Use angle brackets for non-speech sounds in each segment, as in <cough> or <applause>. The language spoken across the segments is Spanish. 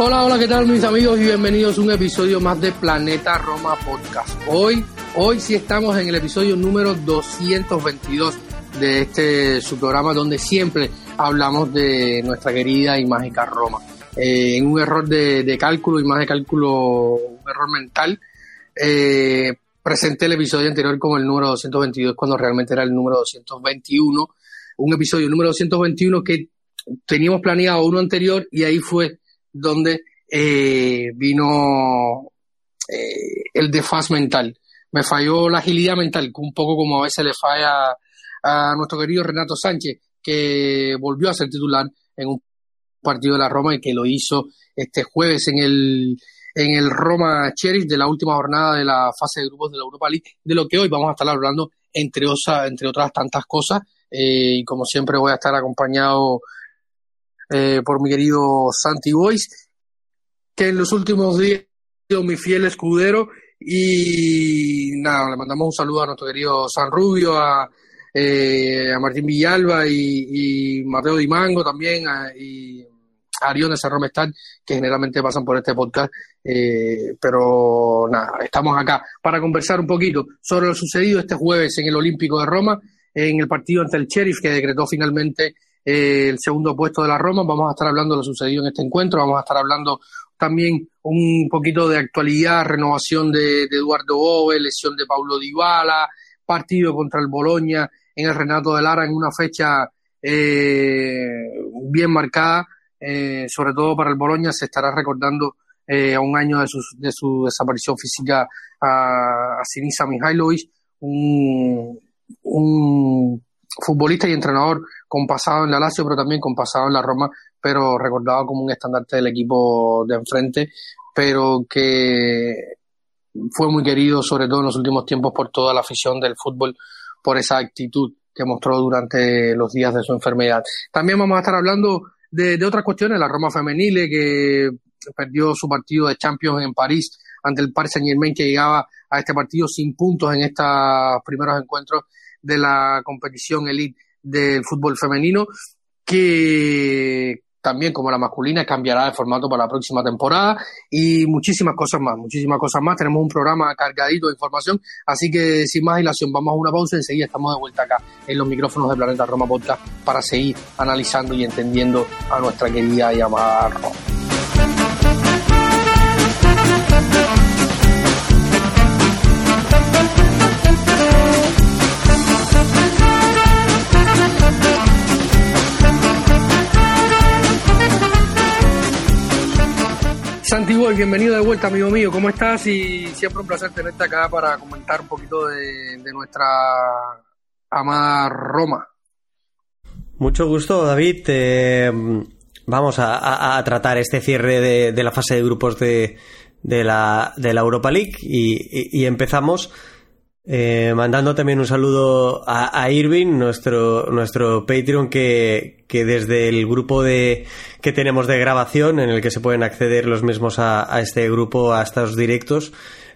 Hola, hola, ¿qué tal mis amigos? Y bienvenidos a un episodio más de Planeta Roma Podcast. Hoy, hoy sí estamos en el episodio número 222 de este su programa donde siempre hablamos de nuestra querida y mágica Roma. Eh, en un error de, cálculo y más de cálculo, un error mental, eh, presenté el episodio anterior como el número 222 cuando realmente era el número 221. Un episodio número 221 que teníamos planeado uno anterior y ahí fue donde eh, vino eh, el desfaz mental. Me falló la agilidad mental, un poco como a veces le falla a nuestro querido Renato Sánchez, que volvió a ser titular en un partido de la Roma y que lo hizo este jueves en el, en el Roma Sheriff de la última jornada de la fase de grupos de la Europa League, de lo que hoy vamos a estar hablando, entre, entre otras tantas cosas. Eh, y como siempre voy a estar acompañado eh, por mi querido Santi Boys, que en los últimos días ha sido mi fiel escudero. Y nada, le mandamos un saludo a nuestro querido San Rubio, a, eh, a Martín Villalba y, Mateo Di Mango también, y a Arión de San que generalmente pasan por este podcast. Eh, pero nada, estamos acá para conversar un poquito sobre lo sucedido este jueves en el Olímpico de Roma, en el partido ante el Sheriff, que decretó finalmente eh, el segundo puesto de la Roma. Vamos a estar hablando de lo sucedido en este encuentro, vamos a estar hablando también un poquito de actualidad, renovación de, Eduardo Bove, lesión de Paulo Dybala, partido contra el Boloña en el Renato de Lara en una fecha eh, bien marcada, eh, sobre todo para el Boloña, se estará recordando a un año de su, de su desaparición física a, a Sinisa Mihailovic, un, un futbolista y entrenador con pasado en la Lazio, pero también con pasado en la Roma, pero recordado como un estandarte del equipo de enfrente, pero que fue muy querido, sobre todo en los últimos tiempos, por toda la afición del fútbol, por esa actitud que mostró durante los días de su enfermedad. También vamos a estar hablando de, otras cuestiones, la Roma femenile, que perdió su partido de Champions en París ante el Paris Saint Germain, que llegaba a este partido sin puntos en estos primeros encuentros de la competición elite del fútbol femenino, que también como la masculina cambiará de formato para la próxima temporada y muchísimas cosas más, muchísimas cosas más. Tenemos un programa cargadito de información, así que sin más dilación vamos a una pausa y enseguida estamos de vuelta acá en los micrófonos de Planeta Roma Podcast para seguir analizando y entendiendo a nuestra querida y amada Roma. Santi bienvenido de vuelta, amigo mío. ¿Cómo estás? Y siempre un placer tenerte acá para comentar un poquito de, nuestra amada Roma. Mucho gusto, David. Eh, vamos a, tratar este cierre de, la fase de grupos de, la, Europa League y empezamos eh, mandando también un saludo a, Irving, nuestro, nuestro Patreon, que, que, desde el grupo de, que tenemos de grabación, en el que se pueden acceder los mismos a, este grupo, a estos directos,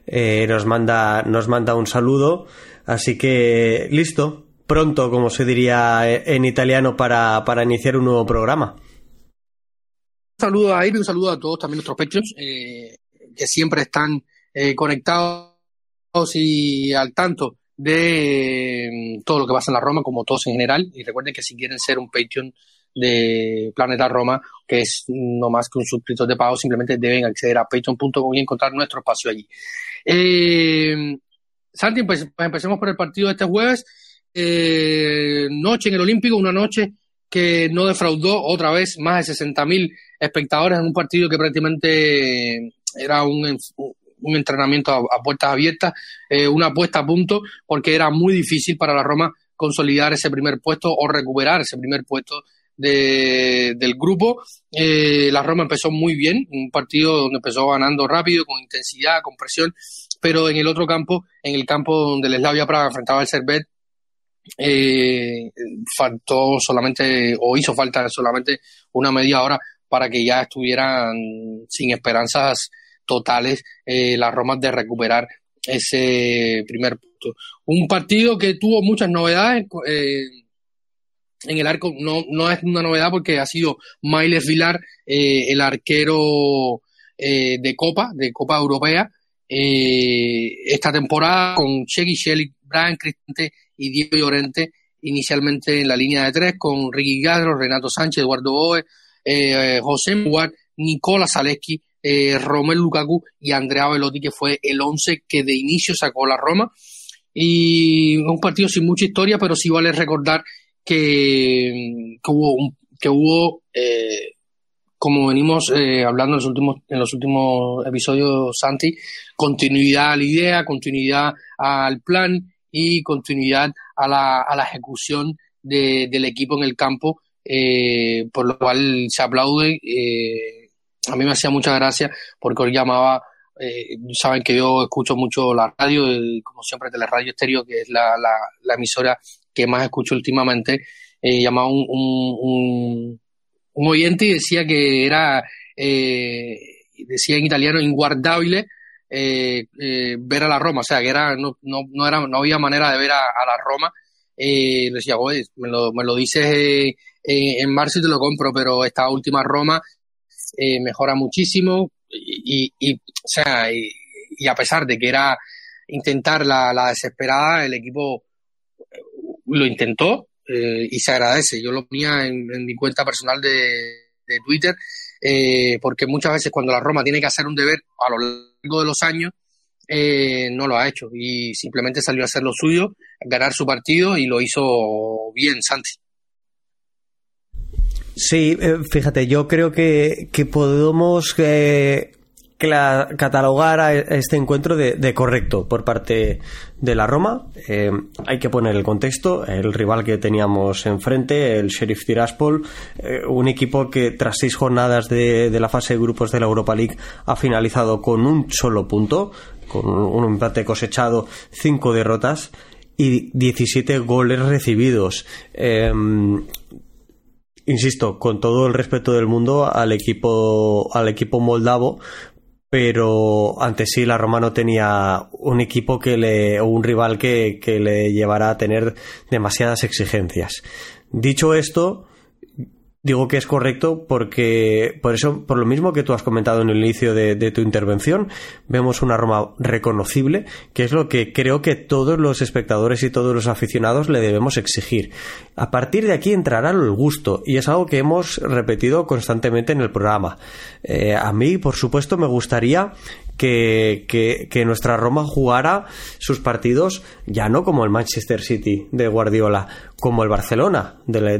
eh, nos, manda, nos manda un saludo. Así que, listo, pronto, como se diría en italiano, para, para iniciar un nuevo programa. Un saludo a Irving, un saludo a todos también nuestros Patreons, eh, que siempre están conectados y al tanto de mm, todo lo que pasa en la Roma, como todos en general. Y recuerden que si quieren ser un Patreon de Planeta Roma, que es no más que un suscriptor de pago, simplemente deben acceder a patreon.com y encontrar nuestro espacio allí. Eh, Santi, pues, empecemos por el partido de este jueves. Eh, noche en el Olímpico, una noche que no defraudó otra vez más de 60.000 espectadores en un partido que prácticamente era un, un entrenamiento a, puertas abiertas, eh, una puesta a punto, porque era muy difícil para la Roma consolidar ese primer puesto o recuperar ese primer puesto de, del grupo. Eh, la Roma empezó muy bien, un partido donde empezó ganando rápido, con intensidad, con presión, pero en el otro campo, en el campo donde el Slavia Praga enfrentaba al Servet, eh, faltó solamente, o hizo falta solamente una media hora para que ya estuvieran sin esperanzas totales eh, las Romas de recuperar ese primer punto. Un partido que tuvo muchas novedades. Eh, en el arco no, no es una novedad porque ha sido Miles Vilar, eh, el arquero de Copa, de Copa Europea, esta temporada con Chegui Shelley, Brian Cristante y Diego Llorente, inicialmente en la línea de tres, con Ricky Gadro, Renato Sánchez, Eduardo Boe, José Muguar, Nicola Zaleski, Romel Lukaku y Andrea Velotti, que fue el once que de inicio sacó la Roma. Y un partido sin mucha historia, pero sí vale recordar que, hubo, que hubo eh, como venimos eh, hablando en los últimos en los últimos episodios Santi continuidad a la idea continuidad al plan y continuidad a la, a la ejecución de, del equipo en el campo eh, por lo cual se aplaude a mí me hacía mucha gracia porque hoy llamaba saben que yo escucho mucho la radio, como siempre Teleradio Estéreo, que es la, la, emisora que más escucho últimamente, eh, llamaba un, un, un, oyente y decía que era, eh, decía en italiano, inguardable eh, eh, ver a la Roma, o sea, que era, no, no, no, era, no había manera de ver a, la Roma. Eh, decía, me lo, me lo dices eh, en marzo y te lo compro, pero esta última Roma mejora muchísimo y, y, o sea, y, a pesar de que era intentar la, la desesperada, el equipo lo intentó eh, y se agradece. Yo lo ponía en, mi cuenta personal de, Twitter, eh, porque muchas veces cuando la Roma tiene que hacer un deber a lo largo de los años, eh, no lo ha hecho y simplemente salió a hacer lo suyo, ganar su partido y lo hizo bien Santi. Sí, fíjate, yo creo que, que podemos catalogar a este encuentro de, correcto por parte de la Roma. Eh, hay que poner el contexto, el rival que teníamos enfrente, el Sheriff Tiraspol, eh, un equipo que tras seis jornadas de, la fase de grupos de la Europa League ha finalizado con un solo punto, con un empate cosechado, cinco derrotas y 17 goles recibidos. Eh, insisto, con todo el respeto del mundo al equipo, al equipo moldavo, pero antes sí la Roma no tenía un equipo que le o un rival que, que le llevara a tener demasiadas exigencias. Dicho esto, Digo que es correcto porque, por eso, por lo mismo que tú has comentado en el inicio de, tu intervención, vemos una Roma reconocible, que es lo que creo que todos los espectadores y todos los aficionados le debemos exigir. A partir de aquí entrará el gusto, y es algo que hemos repetido constantemente en el programa. Eh, a mí, por supuesto, me gustaría que, que, nuestra Roma jugara sus partidos ya no como el Manchester City de Guardiola, como el Barcelona de,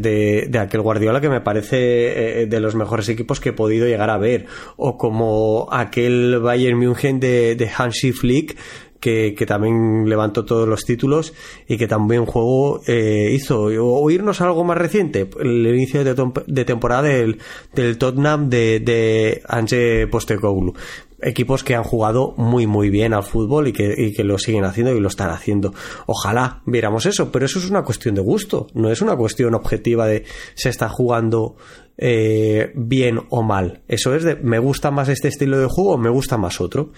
de, aquel Guardiola que me parece eh, de los mejores equipos que he podido llegar a ver, o como aquel Bayern München de, de Hansi Flick que, que, también levantó todos los títulos y que también juego eh, hizo. O irnos a algo más reciente, el inicio de, de temporada del, del Tottenham de, de Ange Postecoglou equipos que han jugado muy muy bien al fútbol y que, lo siguen haciendo y lo están haciendo. Ojalá viéramos eso, pero eso es una cuestión de gusto, no es una cuestión objetiva de se está jugando eh, bien o mal. Eso es de me gusta más este estilo de juego me gusta más otro.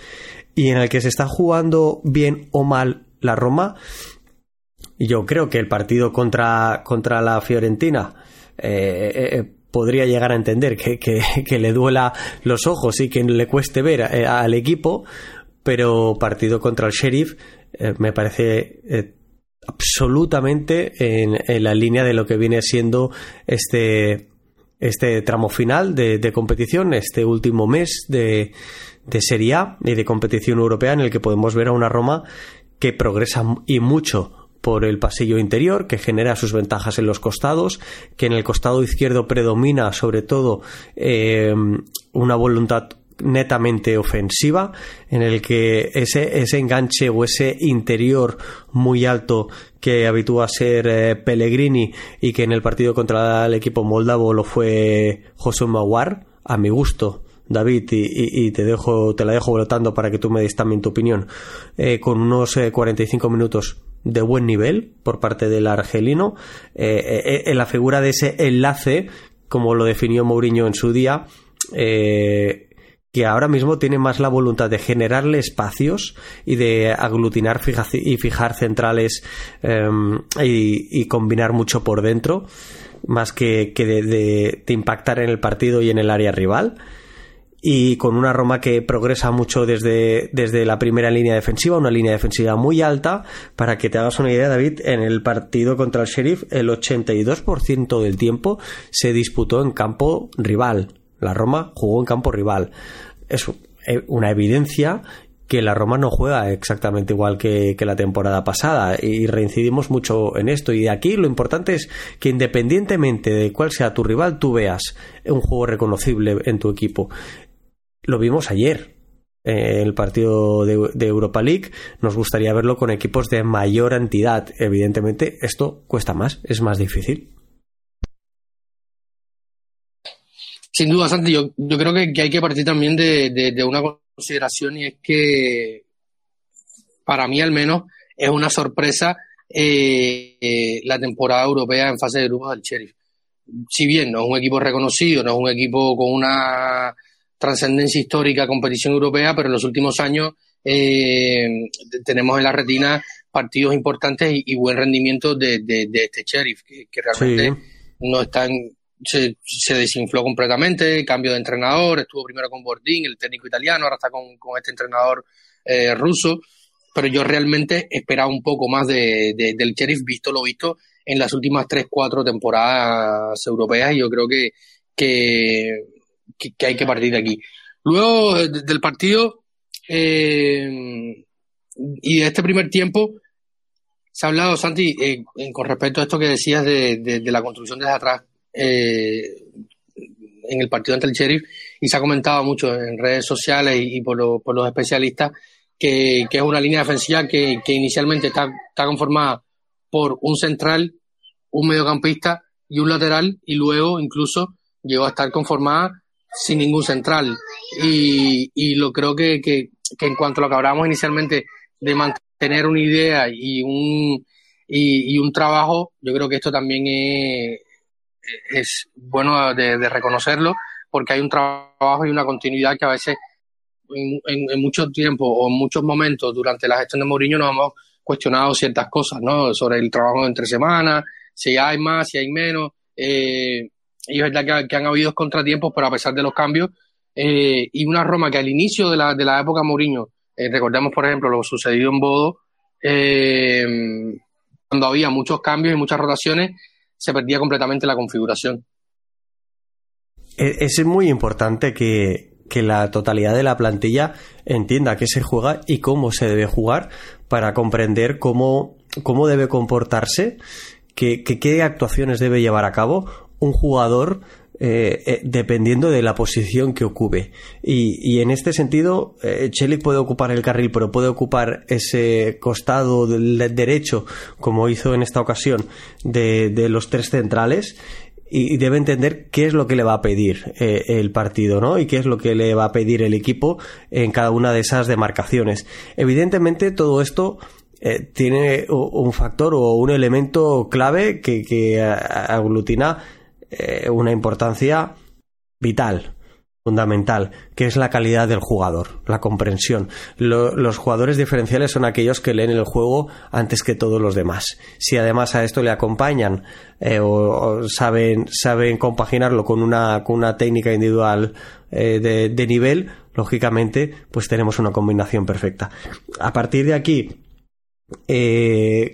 Y en el que se está jugando bien o mal la Roma, yo creo que el partido contra, contra la Fiorentina eh, eh, podría llegar a entender que, que, le duela los ojos y que le cueste ver eh, al equipo, pero partido contra el Sheriff eh, me parece eh, absolutamente en, la línea de lo que viene siendo este, este tramo final de, de competición, este último mes de, de Serie A y de competición europea en el que podemos ver a una Roma que progresa y mucho por el pasillo interior, que genera sus ventajas en los costados, que en el costado izquierdo predomina sobre todo eh, una voluntad netamente ofensiva, en el que ese, ese enganche o ese interior muy alto que habitúa a ser eh, Pellegrini y que en el partido contra el equipo moldavo lo fue José Maguar, a mi gusto, David, y, te dejo, te la dejo votando para que tú me des también tu opinión, eh, con unos 45 minutos de buen nivel por parte del argelino, en la figura de ese enlace, como lo definió Mourinho en su día, eh, que ahora mismo tiene más la voluntad de generarle espacios y de aglutinar y fijar centrales y, combinar mucho por dentro, más que, de, impactar en el partido y en el área rival. Y con una Roma que progresa mucho desde, desde la primera línea defensiva, una línea defensiva muy alta. Para que te hagas una idea, David, en el partido contra el Sheriff, el 82% del tiempo se disputó en campo rival la Roma jugó en campo rival. Es una evidencia que la Roma no juega exactamente igual que, la temporada pasada y reincidimos mucho en esto y aquí lo importante es que independientemente de cuál sea tu rival tú veas un juego reconocible en tu equipo lo vimos ayer en el partido de, Europa League. Nos gustaría verlo con equipos de mayor entidad. Evidentemente esto cuesta más es más difícil. Sin duda, Santi, yo, yo creo que, hay que partir también de, una consideración y es que para mí al menos es una sorpresa eh, eh, la temporada europea en fase de grupos del Sheriff. Si bien no es un equipo reconocido, no es un equipo con una trascendencia histórica, competición europea, pero en los últimos años eh, tenemos en la retina partidos importantes y, buen rendimiento de, este Sheriff, que, realmente no están se, se, desinfló completamente, cambio de entrenador, estuvo primero con Bordín, el técnico italiano, ahora está con, este entrenador eh, ruso, pero yo realmente esperaba un poco más de, del Sheriff, visto lo visto en las últimas tres, cuatro temporadas europeas, y yo creo que, que, hay que partir de aquí. Luego del partido eh, y de este primer tiempo, se ha hablado, Santi, eh, con respecto a esto que decías de, de la construcción desde atrás eh, en el partido ante el Sheriff y se ha comentado mucho en redes sociales y, por, los especialistas que, es una línea defensiva que, inicialmente está, conformada por un central, un mediocampista y un lateral y luego incluso llegó a estar conformada sin ningún central. Y, y lo creo que, que, en cuanto a lo que hablábamos inicialmente de mantener una idea y un, y, y, un trabajo, yo creo que esto también es, es bueno de, reconocerlo porque hay un trabajo y una continuidad que a veces en, en, mucho tiempo o en muchos momentos durante la gestión de Mourinho nos hemos cuestionado ciertas cosas, ¿no? Sobre el trabajo entre semanas, si hay más, si hay menos. Eh, y es verdad que, han habido contratiempos, pero a pesar de los cambios, eh, y una Roma que al inicio de la, de la época Mourinho, eh, recordemos por ejemplo lo sucedido en Bodo, cuando había muchos cambios y muchas rotaciones, se perdía completamente la configuración. E, es muy importante que, la totalidad de la plantilla entienda qué se juega y cómo se debe jugar para comprender cómo, cómo debe comportarse, qué, qué actuaciones debe llevar a cabo un jugador eh, eh, dependiendo de la posición que ocupe. Y, en este sentido, eh, puede ocupar el carril, pero puede ocupar ese costado del derecho, como hizo en esta ocasión, de, los tres centrales. Y, debe entender qué es lo que le va a pedir eh, el partido, ¿no? Y qué es lo que le va a pedir el equipo en cada una de esas demarcaciones. Evidentemente, todo esto tiene un factor o un elemento clave que, que aglutina eh, una importancia vital, fundamental, que es la calidad del jugador, la comprensión. los jugadores diferenciales son aquellos que leen el juego antes que todos los demás. Si además a esto le acompañan eh, o, saben, saben compaginarlo con una, con una técnica individual eh, de, de nivel, lógicamente, pues tenemos una combinación perfecta. A partir de aquí,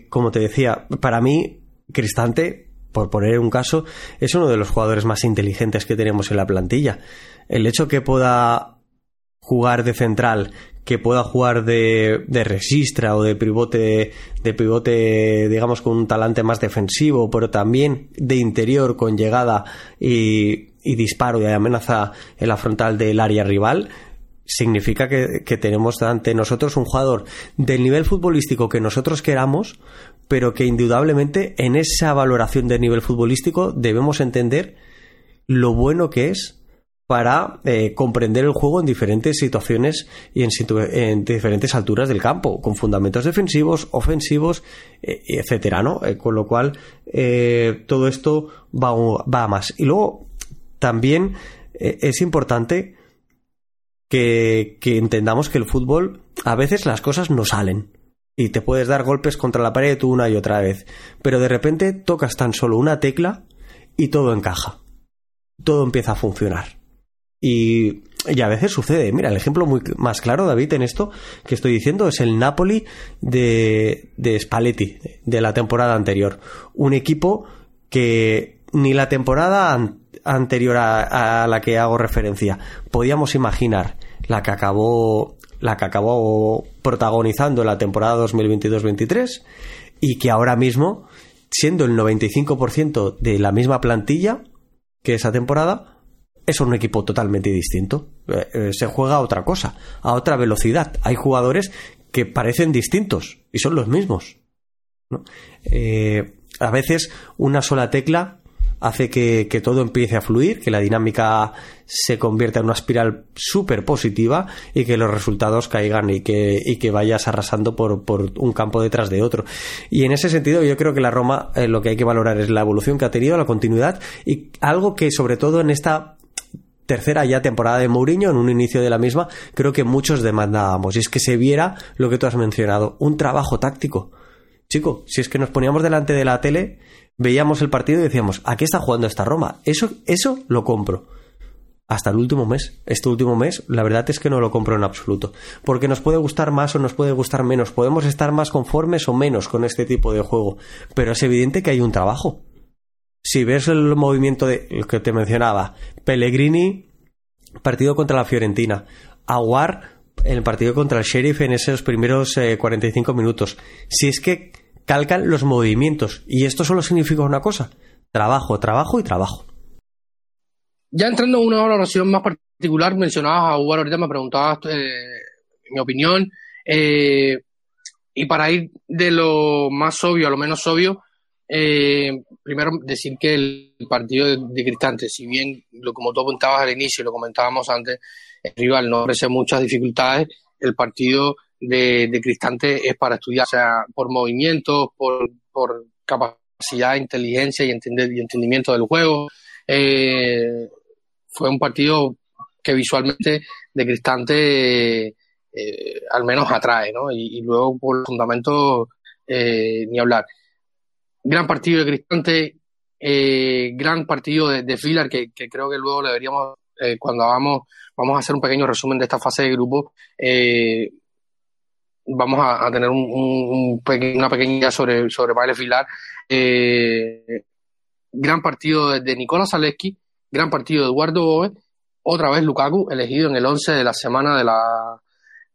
como te decía, para mí, Cristante por poner un caso, es uno de los jugadores más inteligentes que tenemos en la plantilla. El hecho que pueda jugar de central, que pueda jugar de, de resistra o de pivote, de pivote, digamos, con un talante más defensivo, pero también de interior con llegada y, y disparo y amenaza en la frontal del área rival, significa que, tenemos ante nosotros un jugador del nivel futbolístico que nosotros queramos, pero que indudablemente en esa valoración del nivel futbolístico debemos entender lo bueno que es para eh, comprender el juego en diferentes situaciones y en, diferentes alturas del campo, con fundamentos defensivos, ofensivos, eh, etcétera, ¿no? Eh, con lo cual, todo esto va, va, a más. Y luego, también es importante que, entendamos que el fútbol, a veces las cosas no salen y te puedes dar golpes contra la pared una y otra vez, pero de repente tocas tan solo una tecla y todo encaja. Todo empieza a funcionar. Y, a veces sucede. Mira, el ejemplo muy más claro, David, en esto que estoy diciendo es el Napoli de, de Spalletti, de la temporada anterior. Un equipo que ni la temporada anterior a, la que hago referencia podíamos imaginar la que acabó la que acabó protagonizando la temporada 2022-23 y que ahora mismo siendo el 95% de la misma plantilla que esa temporada es un equipo totalmente distinto. Eh, eh, se juega a otra cosa, a otra velocidad. Hay jugadores que parecen distintos y son los mismos. Eh, a veces una sola tecla hace que, todo empiece a fluir, que la dinámica se convierta en una espiral súper positiva y que los resultados caigan y que, y que vayas arrasando por, por, un campo detrás de otro. Y en ese sentido yo creo que la Roma lo que hay que valorar es la evolución que ha tenido, la continuidad y algo que sobre todo en esta tercera ya temporada de Mourinho, en un inicio de la misma, creo que muchos demandábamos. Y es que se viera lo que tú has mencionado, un trabajo táctico. Chico, si es que nos poníamos delante de la tele, veíamos el partido y decíamos, ¿a qué está jugando esta Roma? Eso, eso lo compro. Hasta el último mes. Este último mes, la verdad es que no lo compro en absoluto. Porque nos puede gustar más o nos puede gustar menos. Podemos estar más conformes o menos con este tipo de juego. Pero es evidente que hay un trabajo si ves el movimiento de que te mencionaba, Pellegrini, partido contra la Fiorentina, Aguar, el partido contra el Sheriff en esos primeros 45 eh, minutos. Si es que calcan los movimientos, y esto solo significa una cosa, trabajo, trabajo y trabajo. Ya entrando en una valoración más particular, mencionabas a Aguar, ahorita me preguntabas eh, mi opinión, eh, y para ir de lo más obvio a lo menos obvio, eh, primero decir que el partido de, Cristante, si bien, lo, como tú apuntabas al inicio y lo comentábamos antes, el rival no ofrece muchas dificultades, el partido de, Cristante es para estudiar, o sea, por movimientos, por, por capacidad, inteligencia y, entender, y entendimiento del juego. Eh, fue un partido que visualmente de Cristante eh, al menos atrae, ¿no? Y, luego por los fundamentos eh, ni hablar gran partido de Cristante, eh, gran partido de, de Filar, que, creo que luego le deberíamos, eh, cuando hagamos, vamos a hacer un pequeño resumen de esta fase de grupo, eh, vamos a, tener un, una pequeña sobre, sobre Baile Filar. gran partido de, de Nicolás Zaleski, gran partido de Eduardo Boe, otra vez Lukaku, elegido en el 11 de la semana de la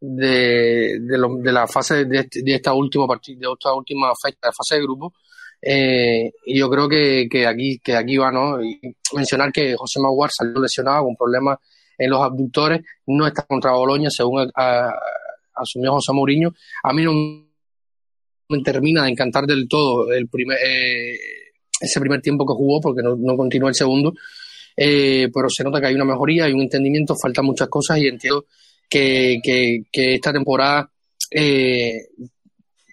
de, de, la fase de, este, de esta última partida, de esta última fecha de fase de grupo. Eh, y yo creo que, que, aquí, que aquí va, ¿no? Mencionar que José Maguar salió lesionado con problemas en los abductores, no está contra Boloña, según asumió José Mourinho. A mí no me termina de encantar del todo el primer, eh, ese primer tiempo que jugó, porque no, no continuó el segundo. Eh, pero se nota que hay una mejoría, hay un entendimiento, faltan muchas cosas y entiendo que, que, esta temporada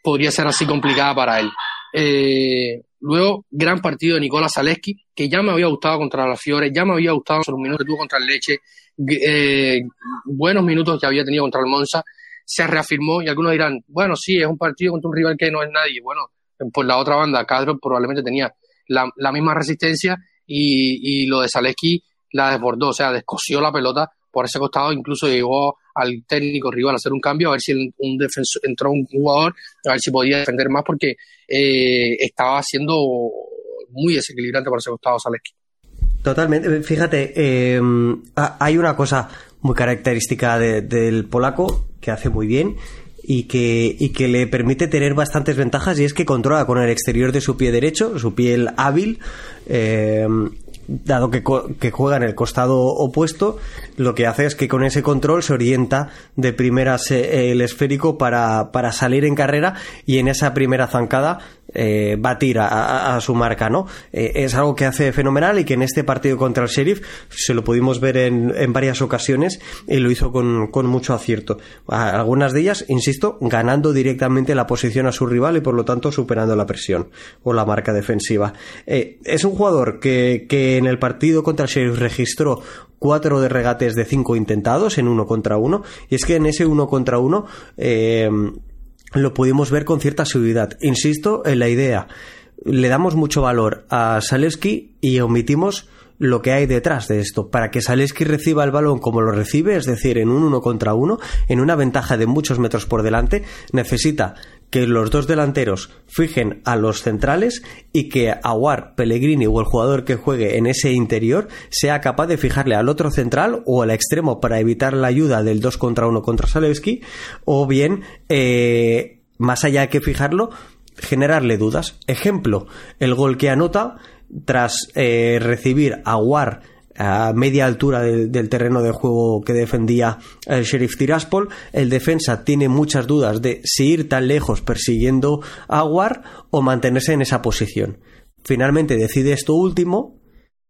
podría ser así complicada para él. Eh, luego, gran partido de Nicola Zaleski, que ya me había gustado contra la Fiore, ya me había gustado los minutos que tuvo contra el Leche, eh, buenos minutos que había tenido contra el Monza, se reafirmó y algunos dirán, bueno, sí, es un partido contra un rival que no es nadie. Bueno, por la otra banda, Cadro probablemente tenía la, misma resistencia y, y, lo de Zaleski la desbordó, o sea, descosió la pelota por ese costado, incluso llegó al técnico rival a hacer un cambio, a ver si un defensor, entró un jugador, a ver si podía defender más, porque eh, estaba siendo muy desequilibrante por ese costado Zaleski. Totalmente. Fíjate, eh, hay una cosa muy característica del polaco que hace muy bien y que, y que le permite tener bastantes ventajas y es que controla con el exterior de su pie derecho, su piel hábil, eh, dado que, que, juega en el costado opuesto, lo que hace es que con ese control se orienta de primeras el esférico para, para salir en carrera y en esa primera zancada eh, batir a, su marca, ¿no? Eh, es algo que hace fenomenal y que en este partido contra el Sheriff se lo pudimos ver en, en varias ocasiones y lo hizo con, con, mucho acierto. Algunas de ellas, insisto, ganando directamente la posición a su rival y por lo tanto superando la presión o la marca defensiva. Eh, es un jugador que, que en el partido contra el Sheriff registró cuatro de regates de cinco intentados en uno contra uno y es que en ese uno contra uno eh, lo pudimos ver con cierta seguridad. Insisto en la idea. Le damos mucho valor a Saleski y omitimos lo que hay detrás de esto. Para que Saleski reciba el balón como lo recibe, es decir, en un uno contra uno, en una ventaja de muchos metros por delante, necesita que los dos delanteros fijen a los centrales y que Aguar, Pellegrini o el jugador que juegue en ese interior sea capaz de fijarle al otro central o al extremo para evitar la ayuda del 2 contra 1 contra Salewski o bien eh, más allá de que fijarlo generarle dudas. Ejemplo, el gol que anota tras eh, recibir a a media altura del, terreno de juego que defendía el sheriff Tiraspol. El defensa tiene muchas dudas de si ir tan lejos persiguiendo a War o mantenerse en esa posición. Finalmente decide esto último.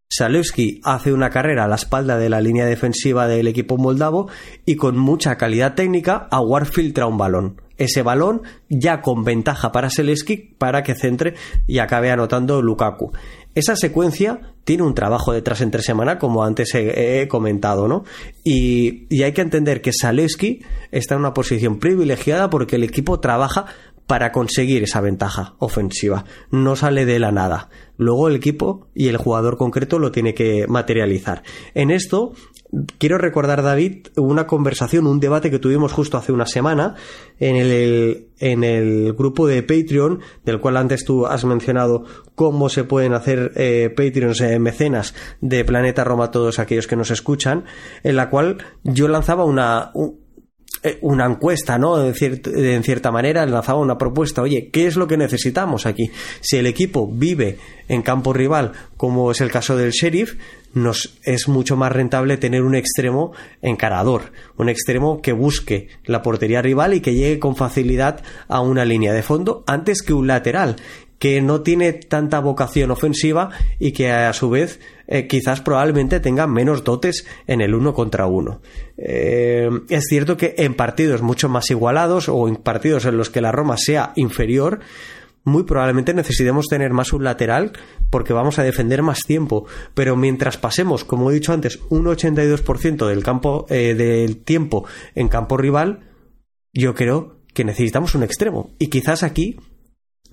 Salewski hace una carrera a la espalda de la línea defensiva del equipo moldavo y con mucha calidad técnica Aguar filtra un balón. Ese balón ya con ventaja para Salewski para que centre y acabe anotando Lukaku. Esa secuencia tiene un trabajo detrás entre semana, como antes he, comentado, ¿no? Y, hay que entender que Saleski está en una posición privilegiada porque el equipo trabaja para conseguir esa ventaja ofensiva. No sale de la nada. Luego el equipo y el jugador concreto lo tiene que materializar. En esto quiero recordar, David, una conversación, un debate que tuvimos justo hace una semana en el, en el grupo de Patreon, del cual antes tú has mencionado cómo se pueden hacer eh, Patreons eh, mecenas de Planeta Roma todos aquellos que nos escuchan, en la cual yo lanzaba una, una encuesta, ¿no? En, en, cierta manera, lanzaba una propuesta, oye, ¿qué es lo que necesitamos aquí? Si el equipo vive en campo rival, como es el caso del Sheriff, nos es mucho más rentable tener un extremo encarador, un extremo que busque la portería rival y que llegue con facilidad a una línea de fondo antes que un lateral que no tiene tanta vocación ofensiva y que a su vez eh, quizás probablemente tenga menos dotes en el uno contra uno. Eh, es cierto que en partidos mucho más igualados o en partidos en los que la Roma sea inferior, muy probablemente necesitemos tener más un lateral porque vamos a defender más tiempo. Pero mientras pasemos, como he dicho antes, un 82% del campo eh, del tiempo en campo rival, yo creo que necesitamos un extremo. Y quizás aquí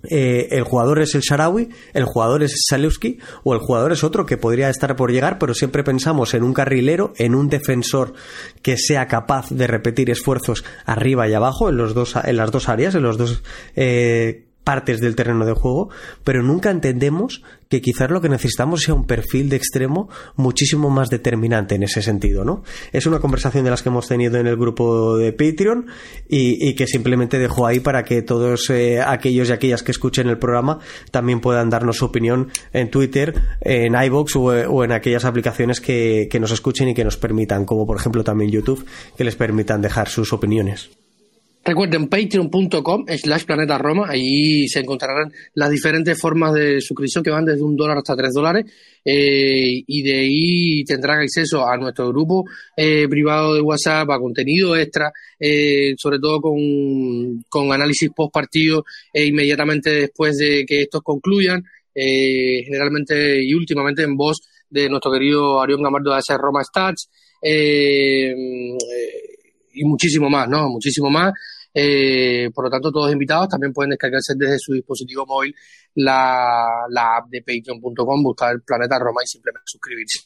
eh, el jugador es el Sharawi, el jugador es Salewski o el jugador es otro que podría estar por llegar, pero siempre pensamos en un carrilero, en un defensor que sea capaz de repetir esfuerzos arriba y abajo en, los dos, en las dos áreas, en los dos eh, partes del terreno de juego, pero nunca entendemos que quizás lo que necesitamos sea un perfil de extremo muchísimo más determinante en ese sentido, ¿no? Es una conversación de las que hemos tenido en el grupo de Patreon y, que simplemente dejo ahí para que todos eh, aquellos y aquellas que escuchen el programa también puedan darnos su opinión en Twitter, en iBox o, en aquellas aplicaciones que, que nos escuchen y que nos permitan, como por ejemplo también YouTube, que les permitan dejar sus opiniones. Recuerden patreon.com slash planeta Roma, ahí se encontrarán las diferentes formas de suscripción que van desde un dólar hasta tres dólares. Eh, y de ahí tendrán acceso a nuestro grupo eh, privado de WhatsApp, a contenido extra, eh, sobre todo con, con análisis post partido e inmediatamente después de que estos concluyan, generalmente y últimamente en voz de nuestro querido Arión Gamardo de ese Roma Stats y muchísimo más, ¿no? Muchísimo más. Eh, por lo tanto, todos invitados también pueden descargarse desde su dispositivo móvil la, la app de patreon.com, buscar el planeta Roma y simplemente suscribirse.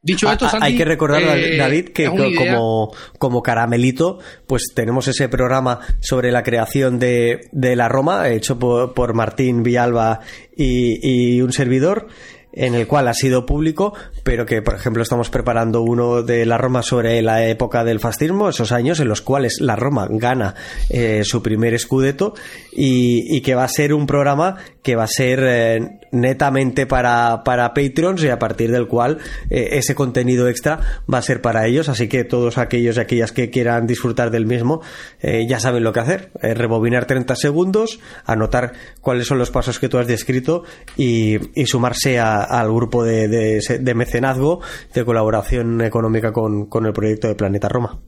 Dicho esto, hay que recordar, eh, David, que como, como caramelito, pues tenemos ese programa sobre la creación de, de la Roma, hecho por, por Martín Villalba y, y un servidor en el cual ha sido público, pero que, por ejemplo, estamos preparando uno de la Roma sobre la época del fascismo, esos años en los cuales la Roma gana eh, su primer escudeto y, que va a ser un programa que va a ser eh, netamente para, para Patreons y a partir del cual eh, ese contenido extra va a ser para ellos, así que todos aquellos y aquellas que quieran disfrutar del mismo ya saben lo que hacer, rebobinar 30 segundos, anotar cuáles son los pasos que tú has descrito y, y sumarse a al grupo de, mecenazgo, de colaboración económica con, el proyecto de Planeta Roma.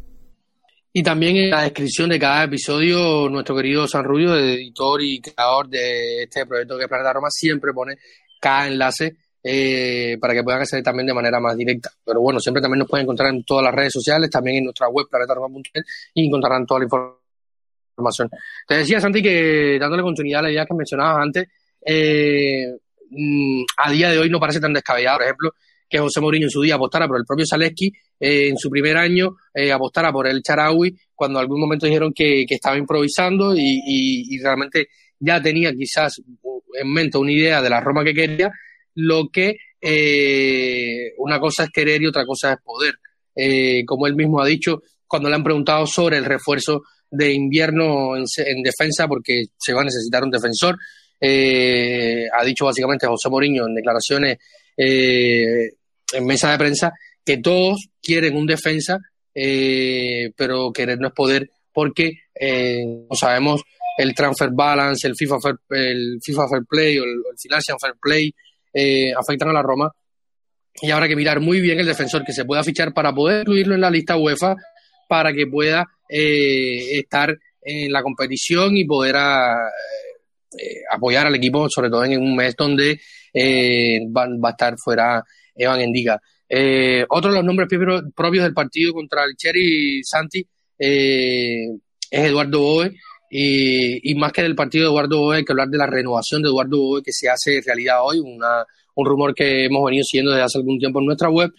Y también en la descripción de cada episodio, nuestro querido San Rubio, editor y creador de este proyecto que es Planeta Roma, siempre pone cada enlace eh, para que puedan acceder también de manera más directa. Pero bueno, siempre también nos pueden encontrar en todas las redes sociales, también en nuestra web planetaroma.net y encontrarán toda la información. Te decía, Santi, que dándole continuidad a la idea que mencionabas antes, eh, a día de hoy no parece tan descabellado, por ejemplo, que José Mourinho en su día apostara por el propio Zaleski, eh, en su primer año eh, apostara por el Charaui, cuando en algún momento dijeron que, estaba improvisando y, realmente ya tenía quizás en mente una idea de la Roma que quería, lo que eh, una cosa es querer y otra cosa es poder. como él mismo ha dicho, cuando le han preguntado sobre el refuerzo de invierno en defensa, porque se va a necesitar un defensor, eh, ha dicho básicamente José Mourinho en declaraciones eh, en mesa de prensa que todos quieren un defensa, eh, pero querer no es poder porque no sabemos el transfer balance, el FIFA Fair, el FIFA Fair Play o el, Financial Fair Play afectan a la Roma. Y habrá que mirar muy bien el defensor que se pueda fichar para poder incluirlo en la lista UEFA para que pueda estar en la competición y poder a, eh, apoyar al equipo, sobre todo en un mes donde eh, va, a estar fuera Evan Endiga. Eh, otro de los nombres propios del partido contra el Cherry Santi es Eduardo Boe. Y, más que del partido de Eduardo Boe, hay que hablar de la renovación de Eduardo Boe que se hace realidad hoy, una, un rumor que hemos venido siguiendo desde hace algún tiempo en nuestra web.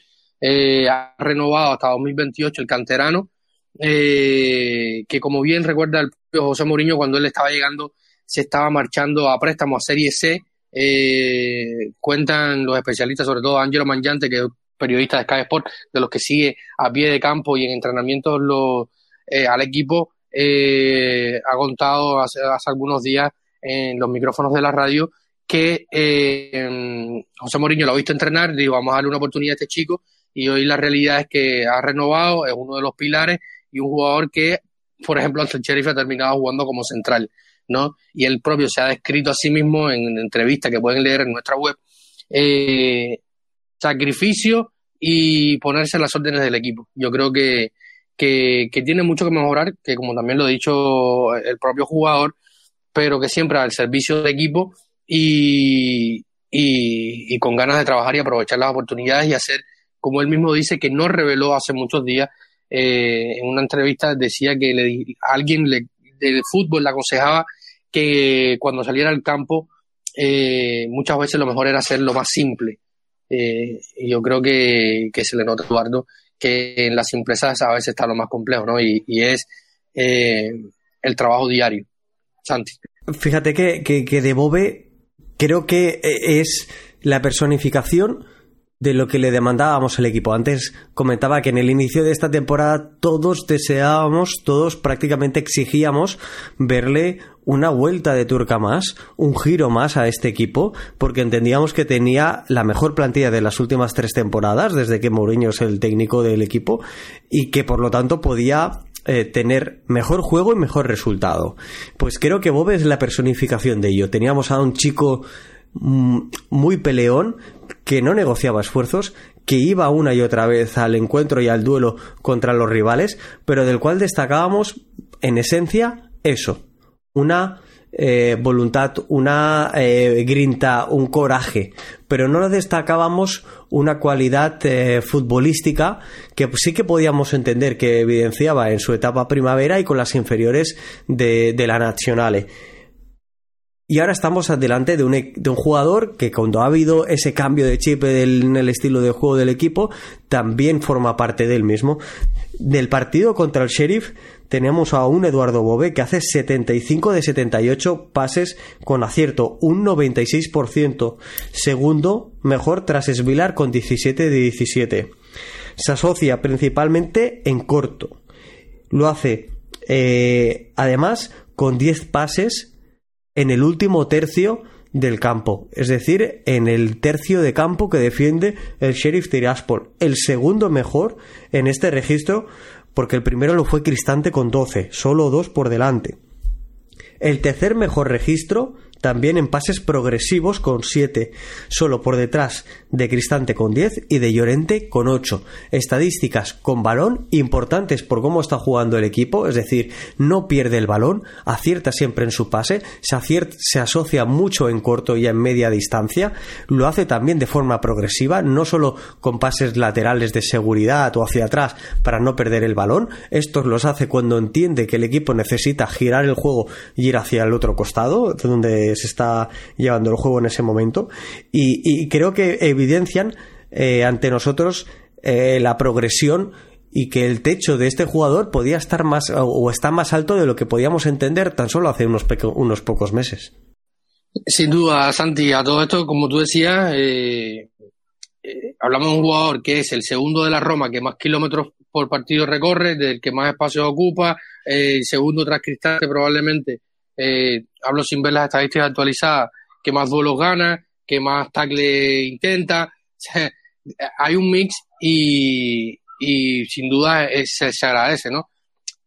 ha renovado hasta 2028 el canterano, que como bien recuerda el propio José Mourinho cuando él estaba llegando se estaba marchando a préstamo a Serie C. Eh, cuentan los especialistas, sobre todo Angelo Mangiante, que es periodista de Sky Sport, de los que sigue a pie de campo y en entrenamientos eh, al equipo, eh, ha contado hace, algunos días en los micrófonos de la radio que José Mourinho lo ha visto entrenar, digo, vamos a darle una oportunidad a este chico y hoy la realidad es que ha renovado, es uno de los pilares y un jugador que, por ejemplo, ante el Sheriff ha terminado jugando como central. ¿No? Y él propio se ha descrito a sí mismo en entrevistas que pueden leer en nuestra web. Eh, sacrificio y ponerse las órdenes del equipo. Yo creo que, que, tiene mucho que mejorar, que como también lo ha dicho el propio jugador, pero que siempre al servicio del equipo y, y, con ganas de trabajar y aprovechar las oportunidades y hacer, como él mismo dice, que no reveló hace muchos días eh, en una entrevista, decía que le, alguien le, de fútbol le aconsejaba que cuando saliera al campo eh, muchas veces lo mejor era hacer lo más simple. Eh, y yo creo que, se le nota Eduardo que en las simplezas a veces está lo más complejo, ¿no? Y, es eh, el trabajo diario. Santi. Fíjate que, que, que de Bobe creo que es la personificación de lo que le demandábamos al equipo. Antes comentaba que en el inicio de esta temporada todos deseábamos, todos prácticamente exigíamos verle una vuelta de turca más, un giro más a este equipo, porque entendíamos que tenía la mejor plantilla de las últimas tres temporadas, desde que Mourinho es el técnico del equipo, y que por lo tanto podía eh, tener mejor juego y mejor resultado. Pues creo que Bob es la personificación de ello. Teníamos a un chico mm, muy peleón, que no negociaba esfuerzos, que iba una y otra vez al encuentro y al duelo contra los rivales, pero del cual destacábamos en esencia eso, una eh, voluntad, una eh, grinta, un coraje, pero no destacábamos una cualidad eh, futbolística que sí que podíamos entender que evidenciaba en su etapa primavera y con las inferiores de, de la Nacional Y ahora estamos delante de un, de un, jugador que cuando ha habido ese cambio de chip en el estilo de juego del equipo, también forma parte del mismo. Del partido contra el Sheriff tenemos a un Eduardo Bove que hace 75 de 78 pases con acierto, un 96%. Segundo, mejor tras Esvilar con 17 de 17. Se asocia principalmente en corto. Lo hace eh, además con 10 pases en el último tercio del campo, es decir, en el tercio de campo que defiende el Sheriff Tiraspol. El segundo mejor en este registro, porque el primero lo fue Cristante con 12, solo dos por delante. El tercer mejor registro también en pases progresivos con 7, solo por detrás de Cristante con 10 y de Llorente con 8. Estadísticas con balón importantes por cómo está jugando el equipo, es decir, no pierde el balón, acierta siempre en su pase, se, se asocia mucho en corto y en media distancia, lo hace también de forma progresiva, no solo con pases laterales de seguridad o hacia atrás para no perder el balón, estos los hace cuando entiende que el equipo necesita girar el juego y ir hacia el otro costado, donde se está llevando el juego en ese momento. Y, creo que evidencian eh, ante nosotros eh, la progresión y que el techo de este jugador podía estar más o está más alto de lo que podíamos entender tan solo hace unos, unos pocos meses. Sin duda, Santi, a todo esto, como tú decías, eh, hablamos de un jugador que es el segundo de la Roma que más kilómetros por partido recorre, del que más espacio ocupa, el segundo tras Cristal que probablemente hablo sin ver las estadísticas actualizadas, que más duelos gana, que más tackle intenta. <laughs> hay un mix y, y sin duda se, se agradece, ¿no?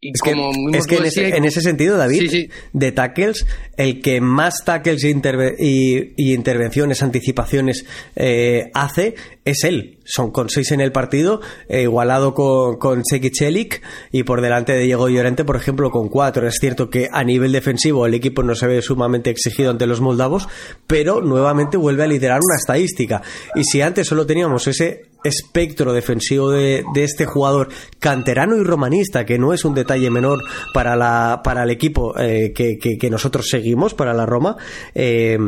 Es que, es que en, ese, sentido, David, de tackles, el que más tackles y, intervenciones, anticipaciones eh, hace es él. Son con seis en el partido, eh, igualado con, con Chelik y por delante de Diego Llorente, por ejemplo, con cuatro. Es cierto que a nivel defensivo el equipo no se ve sumamente exigido ante los moldavos, pero nuevamente vuelve a liderar una estadística. Y si antes solo teníamos ese espectro defensivo de, este jugador canterano y romanista, que no es un detalle menor para, la, para el equipo eh, que, nosotros seguimos, para la Roma, eh,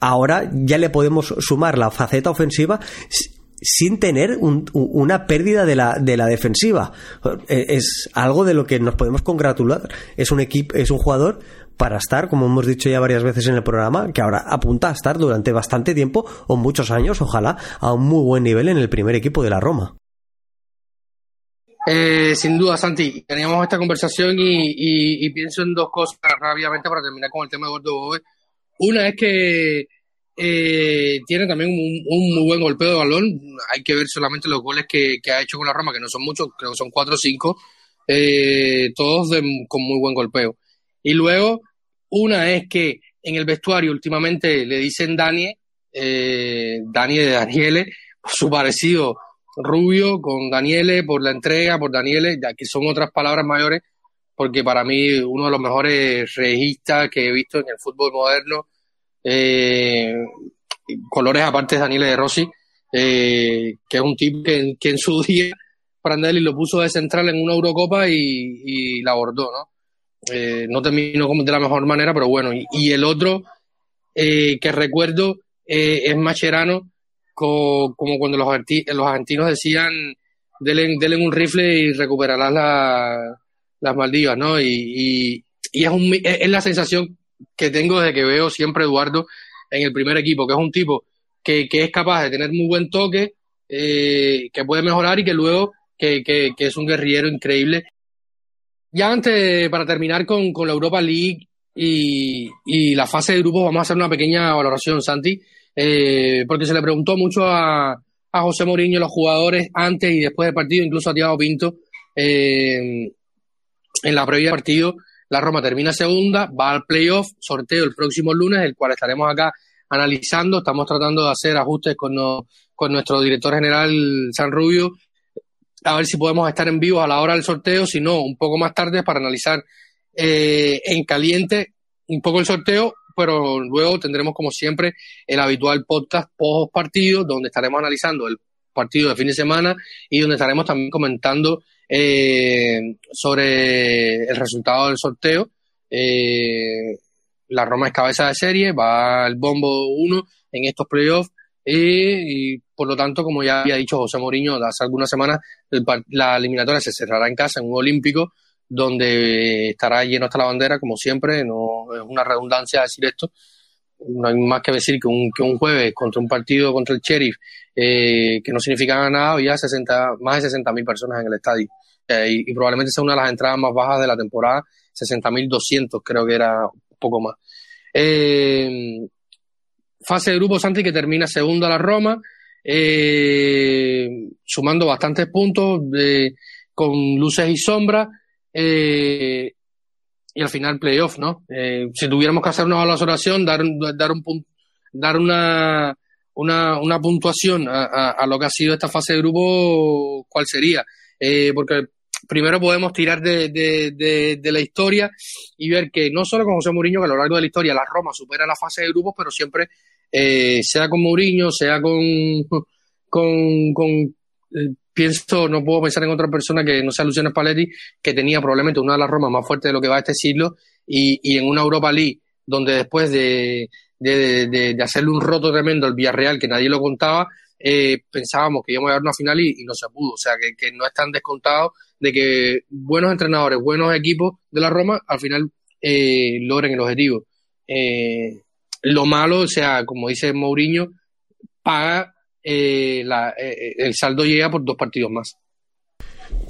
ahora ya le podemos sumar la faceta ofensiva sin tener una pérdida de la, de la defensiva. Eh, es algo de lo que nos podemos congratular. Es un equipo, es un jugador para estar, como hemos dicho ya varias veces en el programa, que ahora apunta a estar durante bastante tiempo o muchos años, ojalá, a un muy buen nivel en el primer equipo de la Roma. Eh, sin duda, Santi, teníamos esta conversación y, pienso en dos cosas rápidamente para terminar con el tema de Gordo Bobe. Una es que eh, tiene también un, muy buen golpeo de balón. Hay que ver solamente los goles que, ha hecho con la Roma, que no son muchos, creo que son cuatro o cinco, eh, todos con muy buen golpeo. Y luego, una es que en el vestuario últimamente le dicen Daniel, eh, Daniel de Daniele, su parecido rubio con Daniele por la entrega, por Daniele, ya que son otras palabras mayores, porque para mí uno de los mejores registas que he visto en el fútbol moderno, eh, colores aparte de Daniele de Rossi, eh, que es un tipo que, en su <laughs> día Prandelli lo puso de central en una Eurocopa y, y la abordó, ¿no? Eh, no terminó de la mejor manera, pero bueno. Y, el otro eh, que recuerdo eh, es Macherano, como cuando los, argentinos decían, denle, un rifle y recuperarás las Maldivas, ¿no? Y, es, un, es, la sensación que tengo desde que veo siempre Eduardo en el primer equipo, que es un tipo que, es capaz de tener muy buen toque, que puede mejorar y que luego que, que, es un guerrillero increíble ya antes, para terminar con, la Europa League y, la fase de grupos, vamos a hacer una pequeña valoración, Santi, eh, porque se le preguntó mucho a, a José Mourinho, los jugadores, antes y después del partido, incluso a Thiago Pinto, eh, en la previa del partido. La Roma termina segunda, va al playoff, sorteo el próximo lunes, el cual estaremos acá analizando. Estamos tratando de hacer ajustes con, con nuestro director general, San Rubio, a ver si podemos estar en vivo a la hora del sorteo, si no, un poco más tarde para analizar eh, en caliente un poco el sorteo, pero luego tendremos como siempre el habitual podcast post partido, donde estaremos analizando el partido de fin de semana y donde estaremos también comentando eh, sobre el resultado del sorteo. Eh, la Roma es cabeza de serie, va al bombo uno en estos playoffs y, por lo tanto, como ya había dicho José Mourinho hace algunas semanas, la eliminatoria se cerrará en casa en un olímpico donde estará lleno hasta la bandera, como siempre, no es una redundancia decir esto, no hay más que decir que un, que un jueves contra un partido contra el Sheriff eh, que no significa nada, había 60, más de 60.000 personas en el estadio. Eh, y, probablemente sea una de las entradas más bajas de la temporada, 60.200 creo que era un poco más. Eh, fase de grupo Santi que termina segunda la Roma, sumando bastantes puntos con luces y sombras. y al final playoff, ¿no? si tuviéramos que hacer una valoración, dar, dar un dar una, una, una puntuación a, lo que ha sido esta fase de grupo, ¿cuál sería? porque primero podemos tirar de, de, la historia y ver que no solo con José Mourinho, que a lo largo de la historia la Roma supera la fase de grupos, pero siempre, eh, sea con Mourinho, sea con, con, con eh, pienso, no puedo pensar en otra persona que no sea Luciano Spalletti, que tenía probablemente una de las Romas más fuertes de lo que va este siglo, y, y en una Europa League, donde después de, de, hacerle un roto tremendo al Villarreal, que nadie lo contaba, eh, pensábamos que íbamos a a una final y, no se pudo. O sea, que, que no están descontados de que buenos entrenadores, buenos equipos de la Roma al final eh, logren el objetivo. Eh, lo malo, o sea, como dice Mourinho, paga eh, la, el saldo llega por dos partidos más.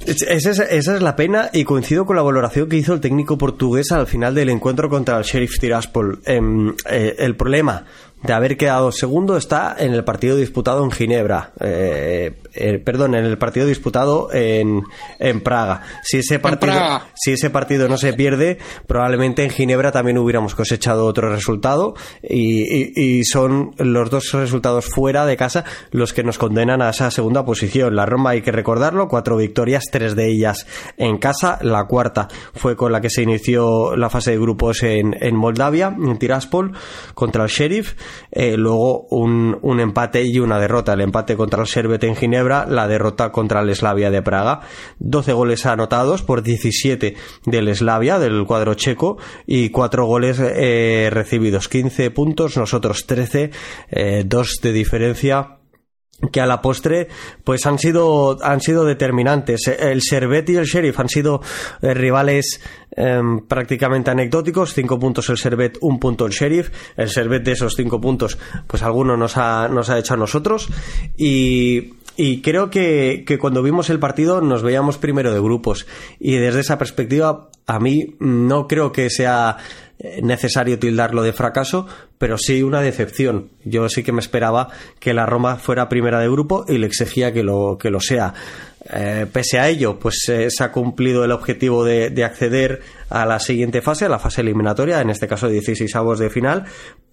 Esa es, la pena y coincido con la valoración que hizo el técnico portugués al final del encuentro contra el Sheriff Tiraspol. Em, el problema de haber quedado segundo está en el partido disputado en Ginebra. Eh, eh, perdón, en el partido disputado en, en Praga. Si ese partido, si ese partido no se pierde, probablemente en Ginebra también hubiéramos cosechado otro resultado y, son los dos resultados fuera de casa los que nos condenan a esa segunda posición. La Roma hay que recordarlo, cuatro victorias, tres de ellas en casa. La cuarta fue con la que se inició la fase de grupos en, en Moldavia, en Tiraspol, contra el Sheriff. Eh, luego un, un, empate y una derrota. El empate contra el Servet en Ginebra, la derrota contra el Slavia de Praga. 12 goles anotados por 17 del Slavia, del cuadro checo, y 4 goles eh, recibidos. 15 puntos, nosotros 13, eh, 2 de diferencia que a la postre pues han sido han sido determinantes el Servet y el Sheriff han sido eh, rivales em, prácticamente anecdóticos cinco puntos el Servet un punto el Sheriff el Servet de esos cinco puntos pues alguno nos ha nos ha hecho a nosotros y y creo que, que, cuando vimos el partido nos veíamos primero de grupos y desde esa perspectiva a mí no creo que sea eh, necesario tildarlo de fracaso, pero sí una decepción. Yo sí que me esperaba que la Roma fuera primera de grupo y le exigía que lo, que lo sea. Eh, pese a ello, pues eh, se ha cumplido el objetivo de, acceder a la siguiente fase, a la fase eliminatoria, en este caso 16 avos de final,